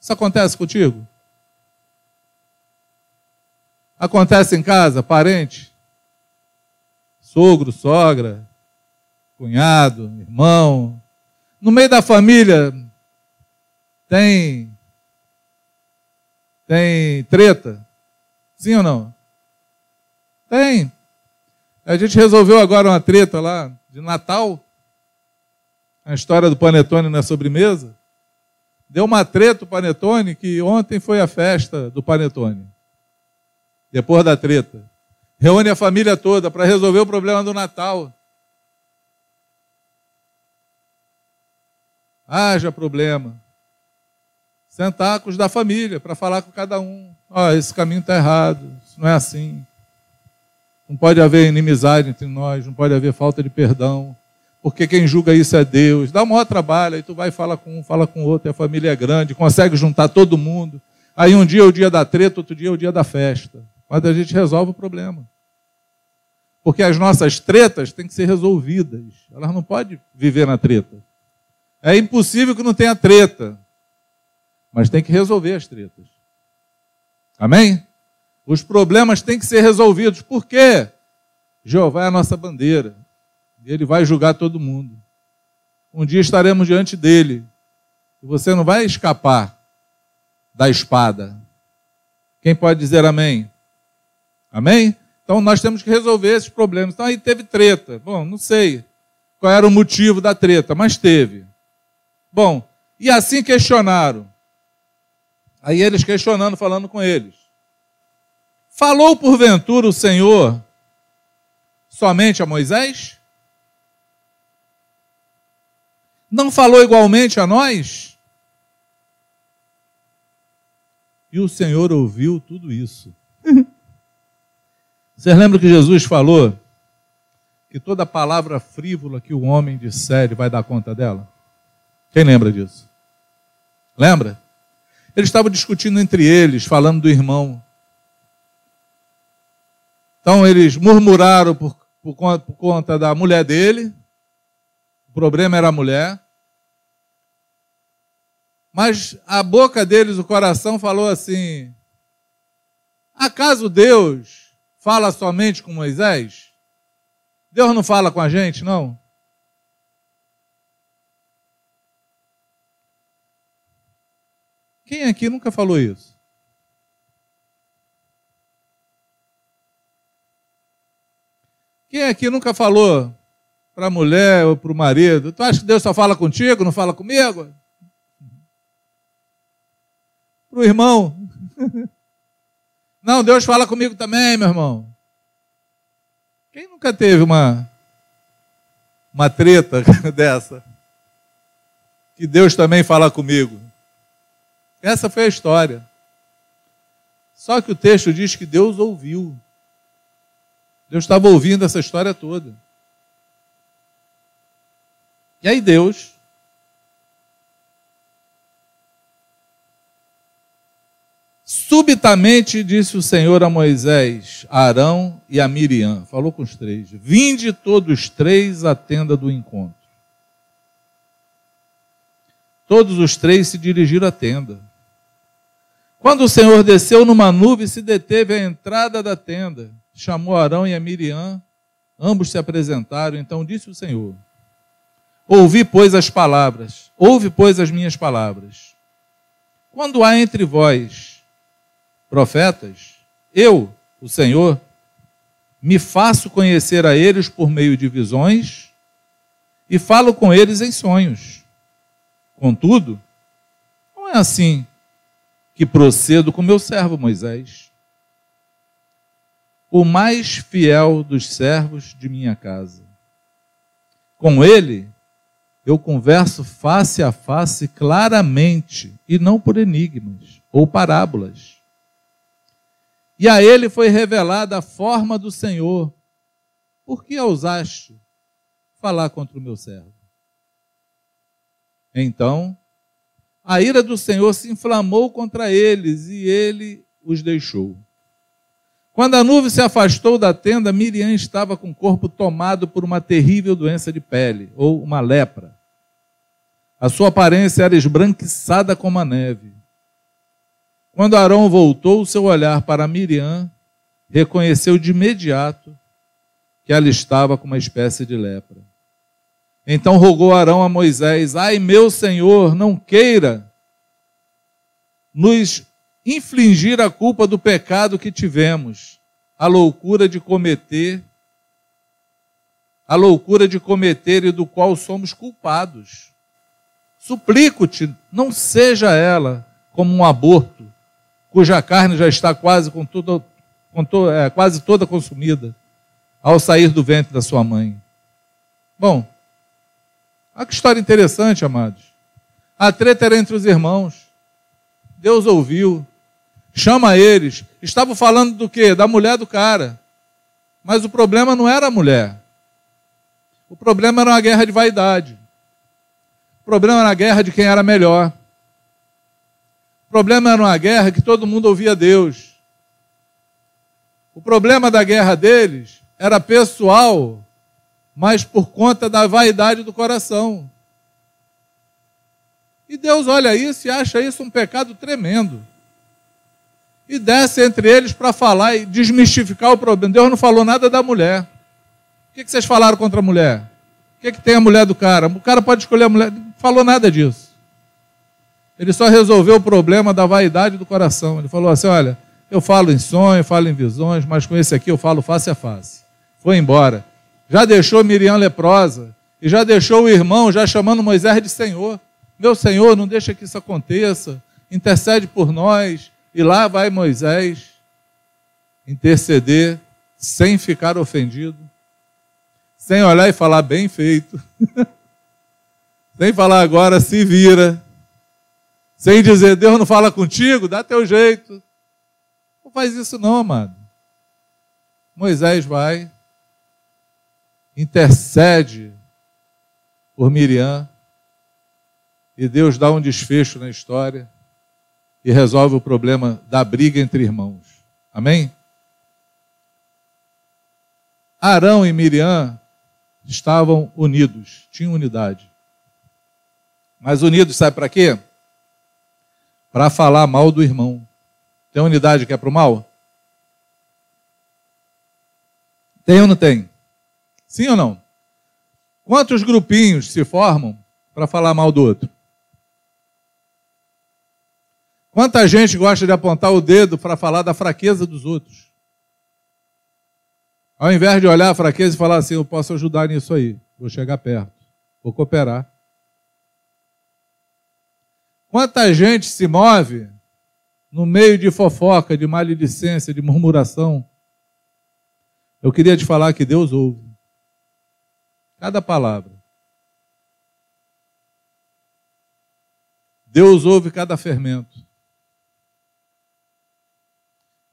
Isso acontece contigo? Acontece em casa, parente? Sogro, sogra, cunhado, irmão. No meio da família tem tem treta? Sim ou não? Tem. A gente resolveu agora uma treta lá de Natal, a história do panetone na sobremesa. Deu uma treta o panetone que ontem foi a festa do panetone. Depois da treta. Reúne a família toda para resolver o problema do Natal. Haja problema. Sentar com os da família para falar com cada um. Oh, esse caminho está errado, isso não é assim. Não pode haver inimizade entre nós, não pode haver falta de perdão. Porque quem julga isso é Deus. Dá o maior trabalho, aí tu vai fala com um, fala com outro, a família é grande, consegue juntar todo mundo. Aí um dia é o dia da treta, outro dia é o dia da festa. Mas a gente resolve o problema. Porque as nossas tretas têm que ser resolvidas. Elas não podem viver na treta. É impossível que não tenha treta. Mas tem que resolver as tretas. Amém? Os problemas têm que ser resolvidos. Por quê? Jeová é a nossa bandeira. Ele vai julgar todo mundo. Um dia estaremos diante dele. E você não vai escapar da espada. Quem pode dizer amém? Amém? Então nós temos que resolver esses problemas. Então aí teve treta. Bom, não sei qual era o motivo da treta, mas teve. Bom, e assim questionaram. Aí eles questionando, falando com eles. Falou porventura o Senhor somente a Moisés? Não falou igualmente a nós? E o Senhor ouviu tudo isso. Vocês lembram que Jesus falou que toda palavra frívola que o homem disser, ele vai dar conta dela? Quem lembra disso? Lembra? Eles estavam discutindo entre eles, falando do irmão. Então eles murmuraram por, por, por conta da mulher dele. O problema era a mulher. Mas a boca deles, o coração falou assim: Acaso Deus fala somente com Moisés? Deus não fala com a gente, não? Quem aqui nunca falou isso? Quem aqui nunca falou para a mulher ou para o marido? Tu acha que Deus só fala contigo, não fala comigo? Para o irmão. Não, Deus fala comigo também, meu irmão. Quem nunca teve uma, uma treta dessa? Que Deus também fala comigo. Essa foi a história. Só que o texto diz que Deus ouviu. Deus estava ouvindo essa história toda. E aí Deus Subitamente disse o Senhor a Moisés, a Arão e a Miriam, falou com os três: Vinde todos três à tenda do encontro. Todos os três se dirigiram à tenda. Quando o Senhor desceu numa nuvem, se deteve à entrada da tenda, chamou Arão e a Miriam, ambos se apresentaram. Então disse o Senhor: Ouvi, pois, as palavras, ouve, pois, as minhas palavras. Quando há entre vós profetas, eu, o Senhor, me faço conhecer a eles por meio de visões e falo com eles em sonhos. Contudo, não é assim que procedo com meu servo Moisés, o mais fiel dos servos de minha casa. Com ele, eu converso face a face claramente e não por enigmas ou parábolas. E a ele foi revelada a forma do Senhor. Por que ousaste falar contra o meu servo? Então, a ira do Senhor se inflamou contra eles e ele os deixou. Quando a nuvem se afastou da tenda, Miriam estava com o corpo tomado por uma terrível doença de pele, ou uma lepra. A sua aparência era esbranquiçada como a neve. Quando Arão voltou o seu olhar para Miriam, reconheceu de imediato que ela estava com uma espécie de lepra. Então rogou Arão a Moisés: Ai, meu senhor, não queira nos infligir a culpa do pecado que tivemos, a loucura de cometer, a loucura de cometer e do qual somos culpados. Suplico-te, não seja ela como um aborto cuja carne já está quase, com tudo, com to, é, quase toda consumida, ao sair do ventre da sua mãe. Bom, olha que história interessante, amados. A treta era entre os irmãos. Deus ouviu, chama eles. Estavam falando do quê? Da mulher do cara. Mas o problema não era a mulher. O problema era uma guerra de vaidade. O problema era a guerra de quem era melhor. O problema era uma guerra que todo mundo ouvia Deus. O problema da guerra deles era pessoal, mas por conta da vaidade do coração. E Deus olha isso e acha isso um pecado tremendo. E desce entre eles para falar e desmistificar o problema. Deus não falou nada da mulher. O que, vocês falaram contra a mulher? O que, que tem a mulher do cara? O cara pode escolher a mulher. Não falou nada disso. Ele só resolveu o problema da vaidade do coração. Ele falou assim: olha, eu falo em sonho, falo em visões, mas com esse aqui eu falo face a face. Foi embora. Já deixou Miriam leprosa. E já deixou o irmão já chamando Moisés de Senhor. Meu Senhor, não deixa que isso aconteça. Intercede por nós. E lá vai Moisés interceder sem ficar ofendido, sem olhar e falar bem feito, sem falar agora se vira, sem dizer Deus não fala contigo, dá teu jeito. Não faz isso não, amado. Moisés vai, intercede por Miriam, e Deus dá um desfecho na história e resolve o problema da briga entre irmãos. Amém? Arão e Miriam estavam unidos, tinham unidade. Mas unidos, sabe para quê? Para falar mal do irmão. Tem unidade que é para o mal? Tem ou não tem? Sim ou não? Quantos grupinhos se formam para falar mal do outro? Quanta gente gosta de apontar o dedo para falar da fraqueza dos outros? Ao invés de olhar a fraqueza e falar assim, eu posso ajudar nisso aí, vou chegar perto, vou cooperar. Quanta gente se move no meio de fofoca, de maledicência, de murmuração? Eu queria te falar que Deus ouve cada palavra. Deus ouve cada fermento.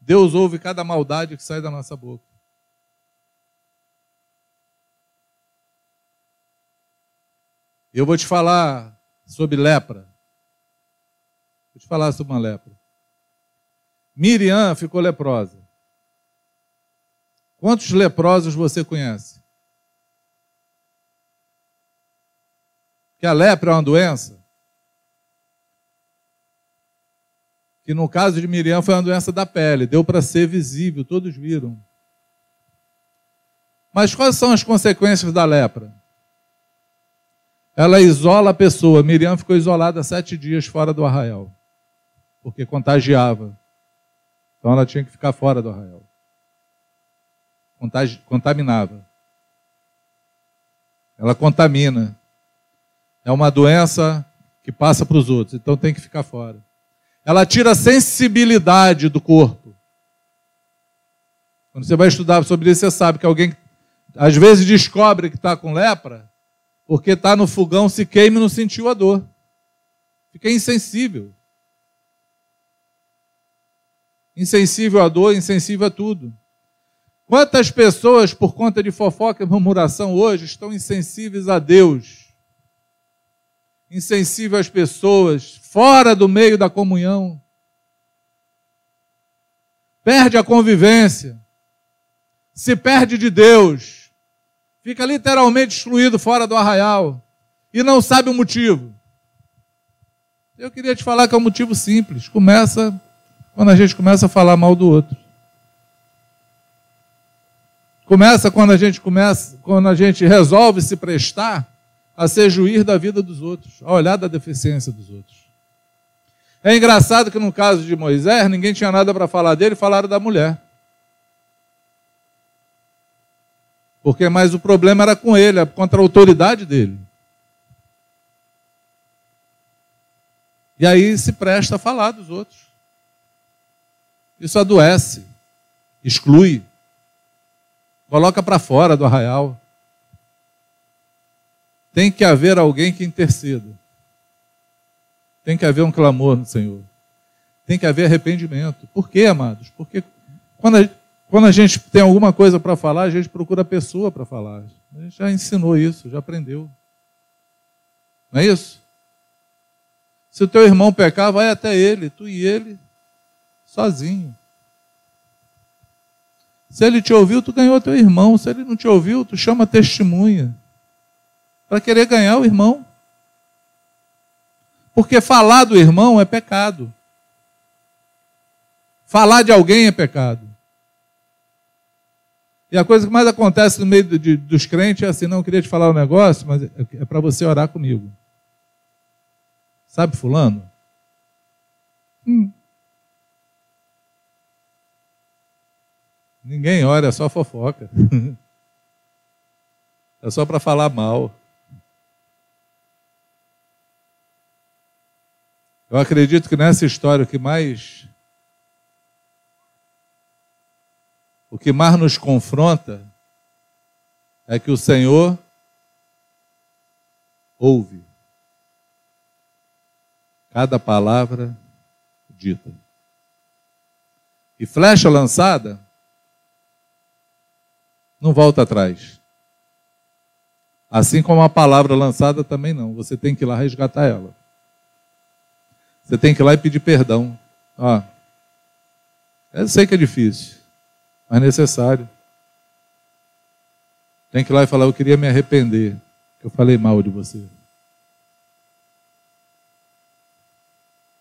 Deus ouve cada maldade que sai da nossa boca. Eu vou te falar sobre lepra. Vou te falar sobre uma lepra. Miriam ficou leprosa. Quantos leprosos você conhece? Que a lepra é uma doença que no caso de Miriam foi uma doença da pele, deu para ser visível, todos viram. Mas quais são as consequências da lepra? Ela isola a pessoa. Miriam ficou isolada sete dias fora do arraial, porque contagiava. Então ela tinha que ficar fora do arraial. Contagi contaminava. Ela contamina. É uma doença que passa para os outros, então tem que ficar fora ela tira a sensibilidade do corpo. Quando você vai estudar sobre isso, você sabe que alguém às vezes descobre que está com lepra, porque está no fogão, se queima e não sentiu a dor. Fica insensível. Insensível à dor, insensível a tudo. Quantas pessoas, por conta de fofoca e murmuração hoje, estão insensíveis a Deus? Insensível às pessoas, fora do meio da comunhão. Perde a convivência, se perde de Deus, fica literalmente excluído fora do arraial e não sabe o motivo. Eu queria te falar que é um motivo simples. Começa quando a gente começa a falar mal do outro. Começa quando a gente começa, quando a gente resolve se prestar a ser juiz da vida dos outros, a olhar da deficiência dos outros. É engraçado que no caso de Moisés, ninguém tinha nada para falar dele, falaram da mulher. Porque mais o problema era com ele, contra a autoridade dele. E aí se presta a falar dos outros. Isso adoece, exclui, coloca para fora do arraial. Tem que haver alguém que interceda. Tem que haver um clamor no Senhor. Tem que haver arrependimento. Por quê, amados? Porque quando a, Quando a gente tem alguma coisa para falar, a gente procura a pessoa para falar. A gente já ensinou isso, já aprendeu. Não é isso? Se o teu irmão pecar, vai até ele, tu e ele, sozinho. Se ele te ouviu, tu ganhou teu irmão. Se ele não te ouviu, tu chama testemunha. Para querer ganhar o irmão. Porque falar do irmão é pecado. Falar de alguém é pecado. E a coisa que mais acontece no meio de, de, dos crentes é assim: não, queria te falar um negócio, mas é, é para você orar comigo. Sabe, Fulano? Hum. Ninguém ora, é só fofoca. é só para falar mal. Eu acredito que nessa história o que mais o que mais nos confronta é que o Senhor ouve cada palavra dita. E flecha lançada não volta atrás. Assim como a palavra lançada também não. Você tem que ir lá resgatar ela. Você tem que ir lá e pedir perdão. Ó, eu sei que é difícil, mas necessário. Tem que ir lá e falar: Eu queria me arrepender, que eu falei mal de você.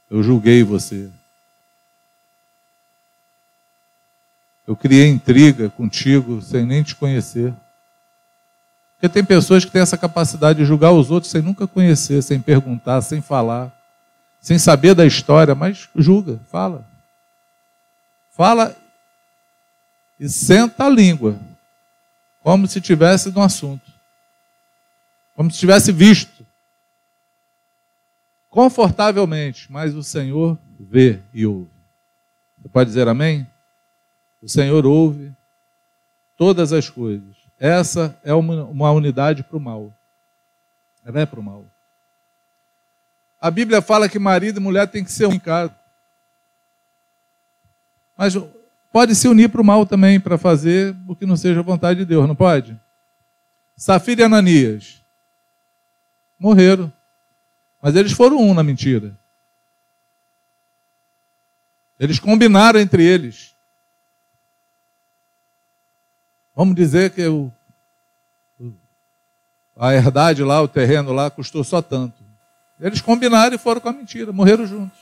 Eu julguei você. Eu criei intriga contigo sem nem te conhecer. Porque tem pessoas que têm essa capacidade de julgar os outros sem nunca conhecer, sem perguntar, sem falar sem saber da história, mas julga, fala. Fala e senta a língua, como se tivesse no assunto, como se tivesse visto, confortavelmente, mas o Senhor vê e ouve. Você pode dizer amém? O Senhor ouve todas as coisas. Essa é uma unidade para o mal. Ela é para o mal. A Bíblia fala que marido e mulher tem que ser um em casa. Mas pode se unir para o mal também, para fazer o que não seja a vontade de Deus, não pode? Safira e Ananias morreram. Mas eles foram um na mentira. Eles combinaram entre eles. Vamos dizer que o, a herdade lá, o terreno lá, custou só tanto. Eles combinaram e foram com a mentira, morreram juntos.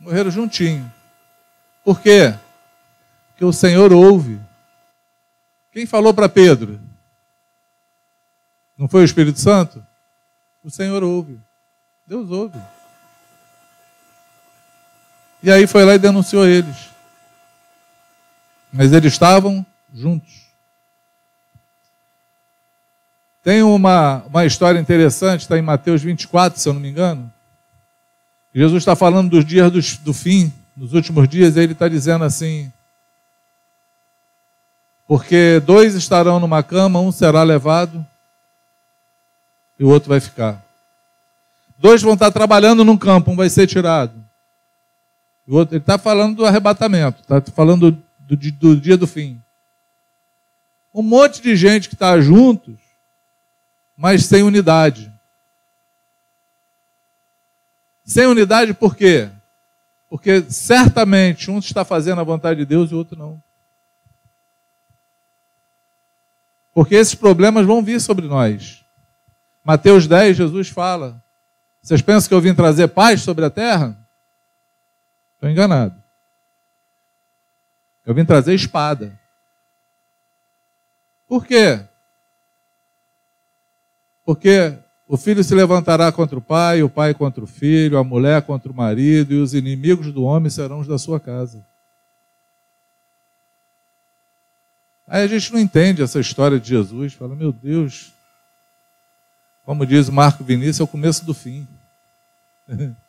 Morreram juntinho. Por quê? Porque o Senhor ouve. Quem falou para Pedro? Não foi o Espírito Santo? O Senhor ouve. Deus ouve. E aí foi lá e denunciou eles. Mas eles estavam juntos. Tem uma, uma história interessante, está em Mateus 24, se eu não me engano. Jesus está falando dos dias do, do fim, nos últimos dias, e ele está dizendo assim: Porque dois estarão numa cama, um será levado e o outro vai ficar. Dois vão estar trabalhando num campo, um vai ser tirado. O outro, ele está falando do arrebatamento, está falando do, do, do dia do fim. Um monte de gente que está juntos mas sem unidade. Sem unidade por quê? Porque certamente um está fazendo a vontade de Deus e o outro não. Porque esses problemas vão vir sobre nós. Mateus 10, Jesus fala: Vocês pensam que eu vim trazer paz sobre a terra? Estou enganado. Eu vim trazer espada. Por quê? Porque o filho se levantará contra o pai, o pai contra o filho, a mulher contra o marido, e os inimigos do homem serão os da sua casa. Aí a gente não entende essa história de Jesus, fala, meu Deus, como diz Marco Vinícius, é o começo do fim.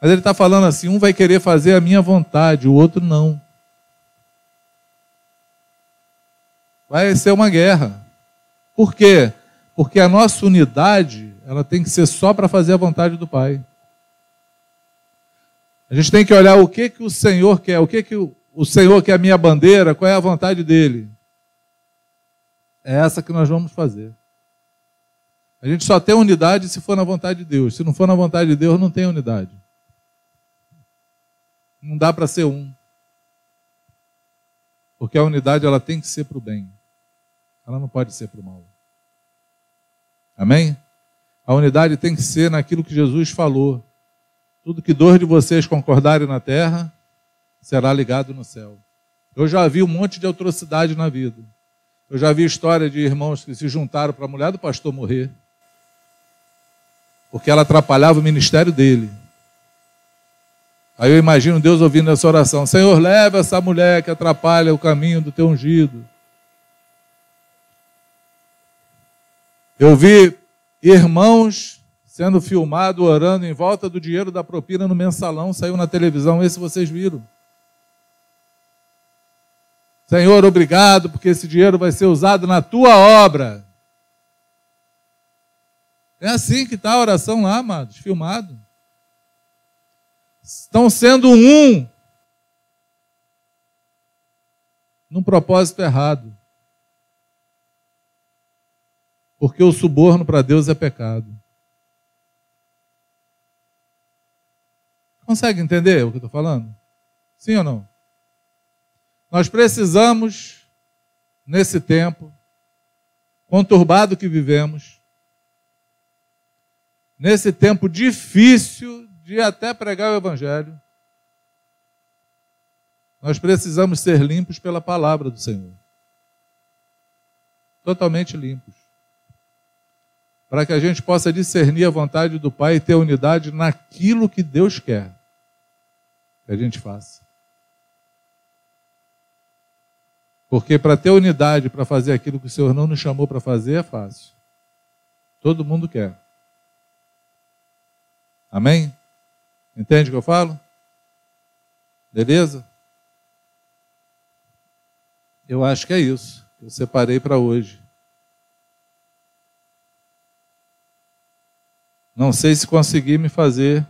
Mas ele está falando assim: um vai querer fazer a minha vontade, o outro não. Vai ser uma guerra. Por quê? Porque a nossa unidade, ela tem que ser só para fazer a vontade do Pai. A gente tem que olhar o que, que o Senhor quer, o que, que o, Senhor quer a minha bandeira, qual é a vontade dele. É essa que nós vamos fazer. A gente só tem unidade se for na vontade de Deus. Se não for na vontade de Deus, não tem unidade. Não dá para ser um. Porque a unidade ela tem que ser para o bem. Ela não pode ser para o mal. Amém? A unidade tem que ser naquilo que Jesus falou. Tudo que dois de vocês concordarem na terra será ligado no céu. Eu já vi um monte de atrocidade na vida. Eu já vi história de irmãos que se juntaram para a mulher do pastor morrer. Porque ela atrapalhava o ministério dele. Aí eu imagino Deus ouvindo essa oração: Senhor, leva essa mulher que atrapalha o caminho do teu ungido. Eu vi irmãos sendo filmado orando em volta do dinheiro da propina no mensalão, saiu na televisão, esse vocês viram. Senhor, obrigado, porque esse dinheiro vai ser usado na tua obra. É assim que está a oração lá, amados, filmado. Estão sendo um num propósito errado. Porque o suborno para Deus é pecado. Consegue entender o que eu estou falando? Sim ou não? Nós precisamos, nesse tempo conturbado que vivemos, nesse tempo difícil de até pregar o Evangelho, nós precisamos ser limpos pela palavra do Senhor. Totalmente limpos para que a gente possa discernir a vontade do Pai e ter unidade naquilo que Deus quer que a gente faça. Porque para ter unidade, para fazer aquilo que o Senhor não nos chamou para fazer, é fácil. Todo mundo quer. Amém? Entende o que eu falo? Beleza? Eu acho que é isso eu separei para hoje. Não sei se consegui me fazer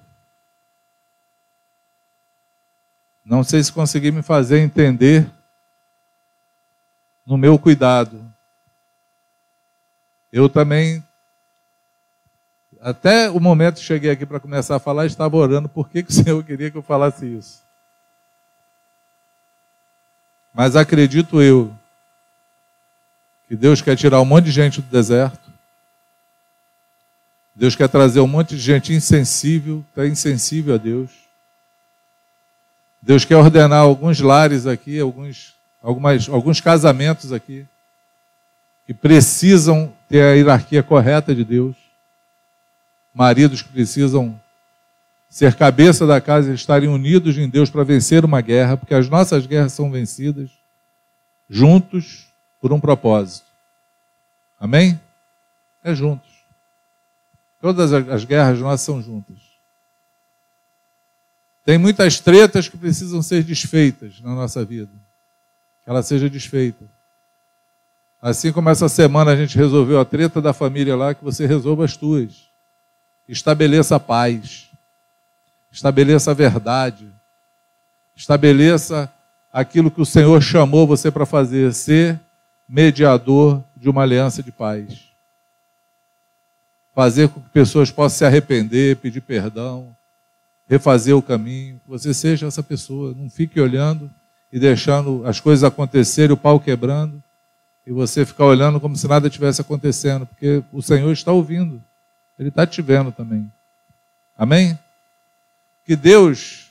Não sei se consegui me fazer entender no meu cuidado. Eu também, até o momento que cheguei aqui para começar a falar, estava orando por que, que o Senhor queria que eu falasse isso. Mas acredito eu que Deus quer tirar um monte de gente do deserto. Deus quer trazer um monte de gente insensível, está insensível a Deus. Deus quer ordenar alguns lares aqui, alguns, algumas, alguns casamentos aqui, que precisam ter a hierarquia correta de Deus. Maridos que precisam ser cabeça da casa e estarem unidos em Deus para vencer uma guerra, porque as nossas guerras são vencidas juntos por um propósito. Amém? É juntos. Todas as guerras nossas são juntas. Tem muitas tretas que precisam ser desfeitas na nossa vida. Que ela seja desfeita. Assim como essa semana a gente resolveu a treta da família lá, que você resolva as tuas. Estabeleça a paz. Estabeleça a verdade. Estabeleça aquilo que o Senhor chamou você para fazer, ser mediador de uma aliança de paz. Fazer com que pessoas possam se arrepender, pedir perdão, refazer o caminho, você seja essa pessoa, não fique olhando e deixando as coisas acontecerem, o pau quebrando, e você ficar olhando como se nada tivesse acontecendo, porque o Senhor está ouvindo, Ele está te vendo também. Amém? Que Deus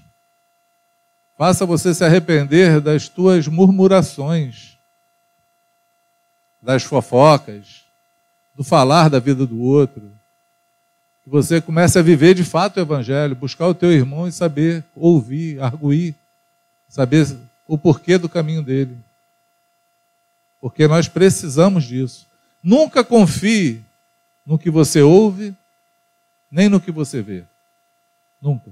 faça você se arrepender das tuas murmurações, das fofocas, do falar da vida do outro, que você comece a viver de fato o Evangelho, buscar o teu irmão e saber ouvir, arguir, saber o porquê do caminho dele. Porque nós precisamos disso. Nunca confie no que você ouve, nem no que você vê. Nunca.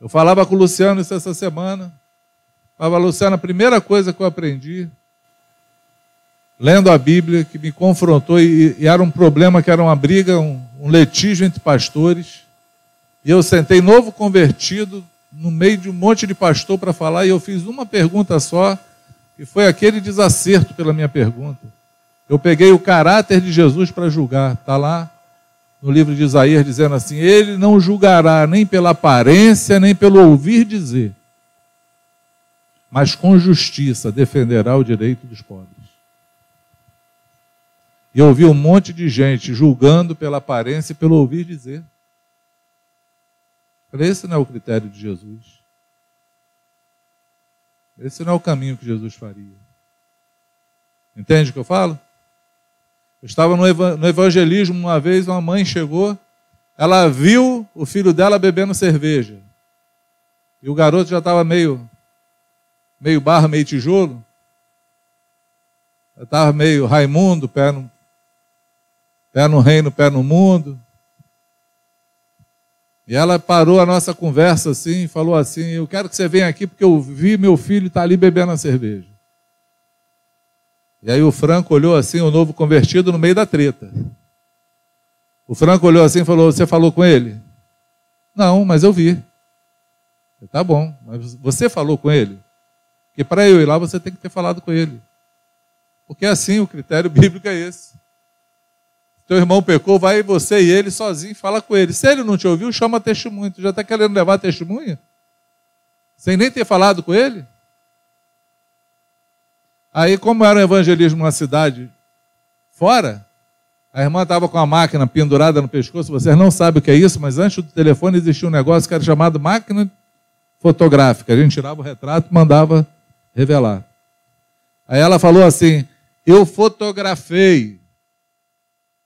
Eu falava com o Luciano isso essa semana. Falava, Luciano, a primeira coisa que eu aprendi lendo a Bíblia, que me confrontou, e, e era um problema que era uma briga, um, um litígio entre pastores. E eu sentei novo convertido no meio de um monte de pastor para falar e eu fiz uma pergunta só, e foi aquele desacerto pela minha pergunta. Eu peguei o caráter de Jesus para julgar. Está lá no livro de Isaías dizendo assim: Ele não julgará nem pela aparência, nem pelo ouvir dizer, mas com justiça defenderá o direito dos pobres. E eu ouvi um monte de gente julgando pela aparência e pelo ouvir dizer. Esse não é o critério de Jesus. Esse não é o caminho que Jesus faria. Entende o que eu falo? Eu estava no evangelismo uma vez, uma mãe chegou, ela viu o filho dela bebendo cerveja. E o garoto já estava meio, meio barra, meio tijolo. Estava meio Raimundo, pé no, pé no reino, pé no mundo. E ela parou a nossa conversa assim e falou assim: Eu quero que você venha aqui porque eu vi meu filho estar tá ali bebendo a cerveja. E aí o Franco olhou assim, o novo convertido, no meio da treta. O Franco olhou assim e falou: Você falou com ele? Não, mas eu vi. Tá bom, mas você falou com ele? Porque para eu ir lá você tem que ter falado com ele. Porque assim o critério bíblico é esse. Teu irmão pecou, vai você e ele sozinho, fala com ele. Se ele não te ouviu, chama testemunho. Tu já está querendo levar testemunha? Sem nem ter falado com ele? Aí, como era um evangelismo numa cidade fora, a irmã estava com a máquina pendurada no pescoço. Vocês não sabem o que é isso, mas antes do telefone existia um negócio que era chamado máquina fotográfica. A gente tirava o retrato e mandava revelar. Aí ela falou assim: Eu fotografei,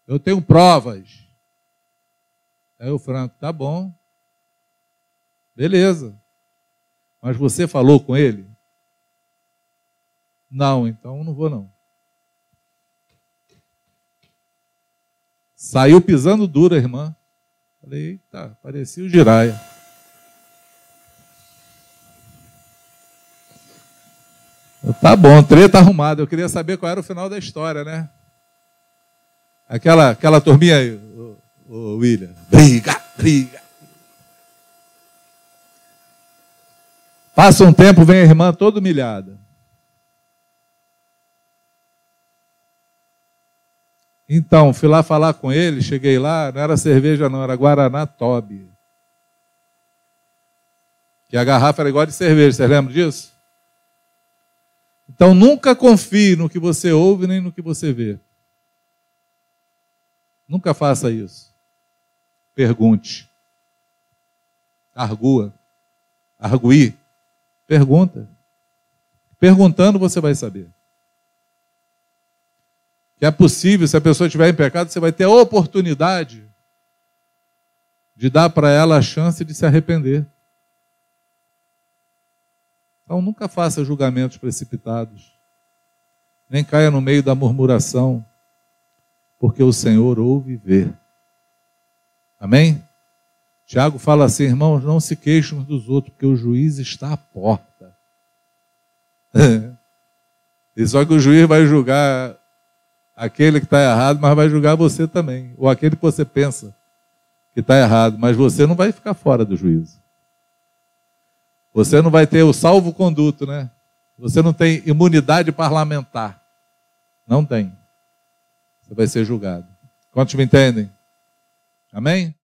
eu tenho provas. Aí o Franco, tá bom, beleza. Mas você falou com ele? Não, então não vou não. Saiu pisando duro a irmã. Falei, eita, parecia o Giraia. Tá bom, treta arrumada. Eu queria saber qual era o final da história, né? Aquela, aquela turminha aí, o, o William. Briga, briga. Passa um tempo, vem a irmã toda humilhada. Então, fui lá falar com ele, cheguei lá, não era cerveja não, era Guaraná Toby. Que a garrafa era igual de cerveja, vocês lembram disso? Então nunca confie no que você ouve nem no que você vê. Nunca faça isso. Pergunte. Argua. Arguir. Pergunta. Perguntando você vai saber que é possível, se a pessoa estiver em pecado, você vai ter a oportunidade de dar para ela a chance de se arrepender. Então nunca faça julgamentos precipitados, nem caia no meio da murmuração, porque o Senhor ouve vê. Amém? Tiago fala assim, irmãos, não se queixem uns dos outros, porque o juiz está à porta. e só que o juiz vai julgar aquele que está errado, mas vai julgar você também. Ou aquele que você pensa que está errado, mas você não vai ficar fora do juízo. Você não vai ter o salvo-conduto, né? Você não tem imunidade parlamentar. Não tem. Você vai ser julgado. Quantos me entendem? Amém?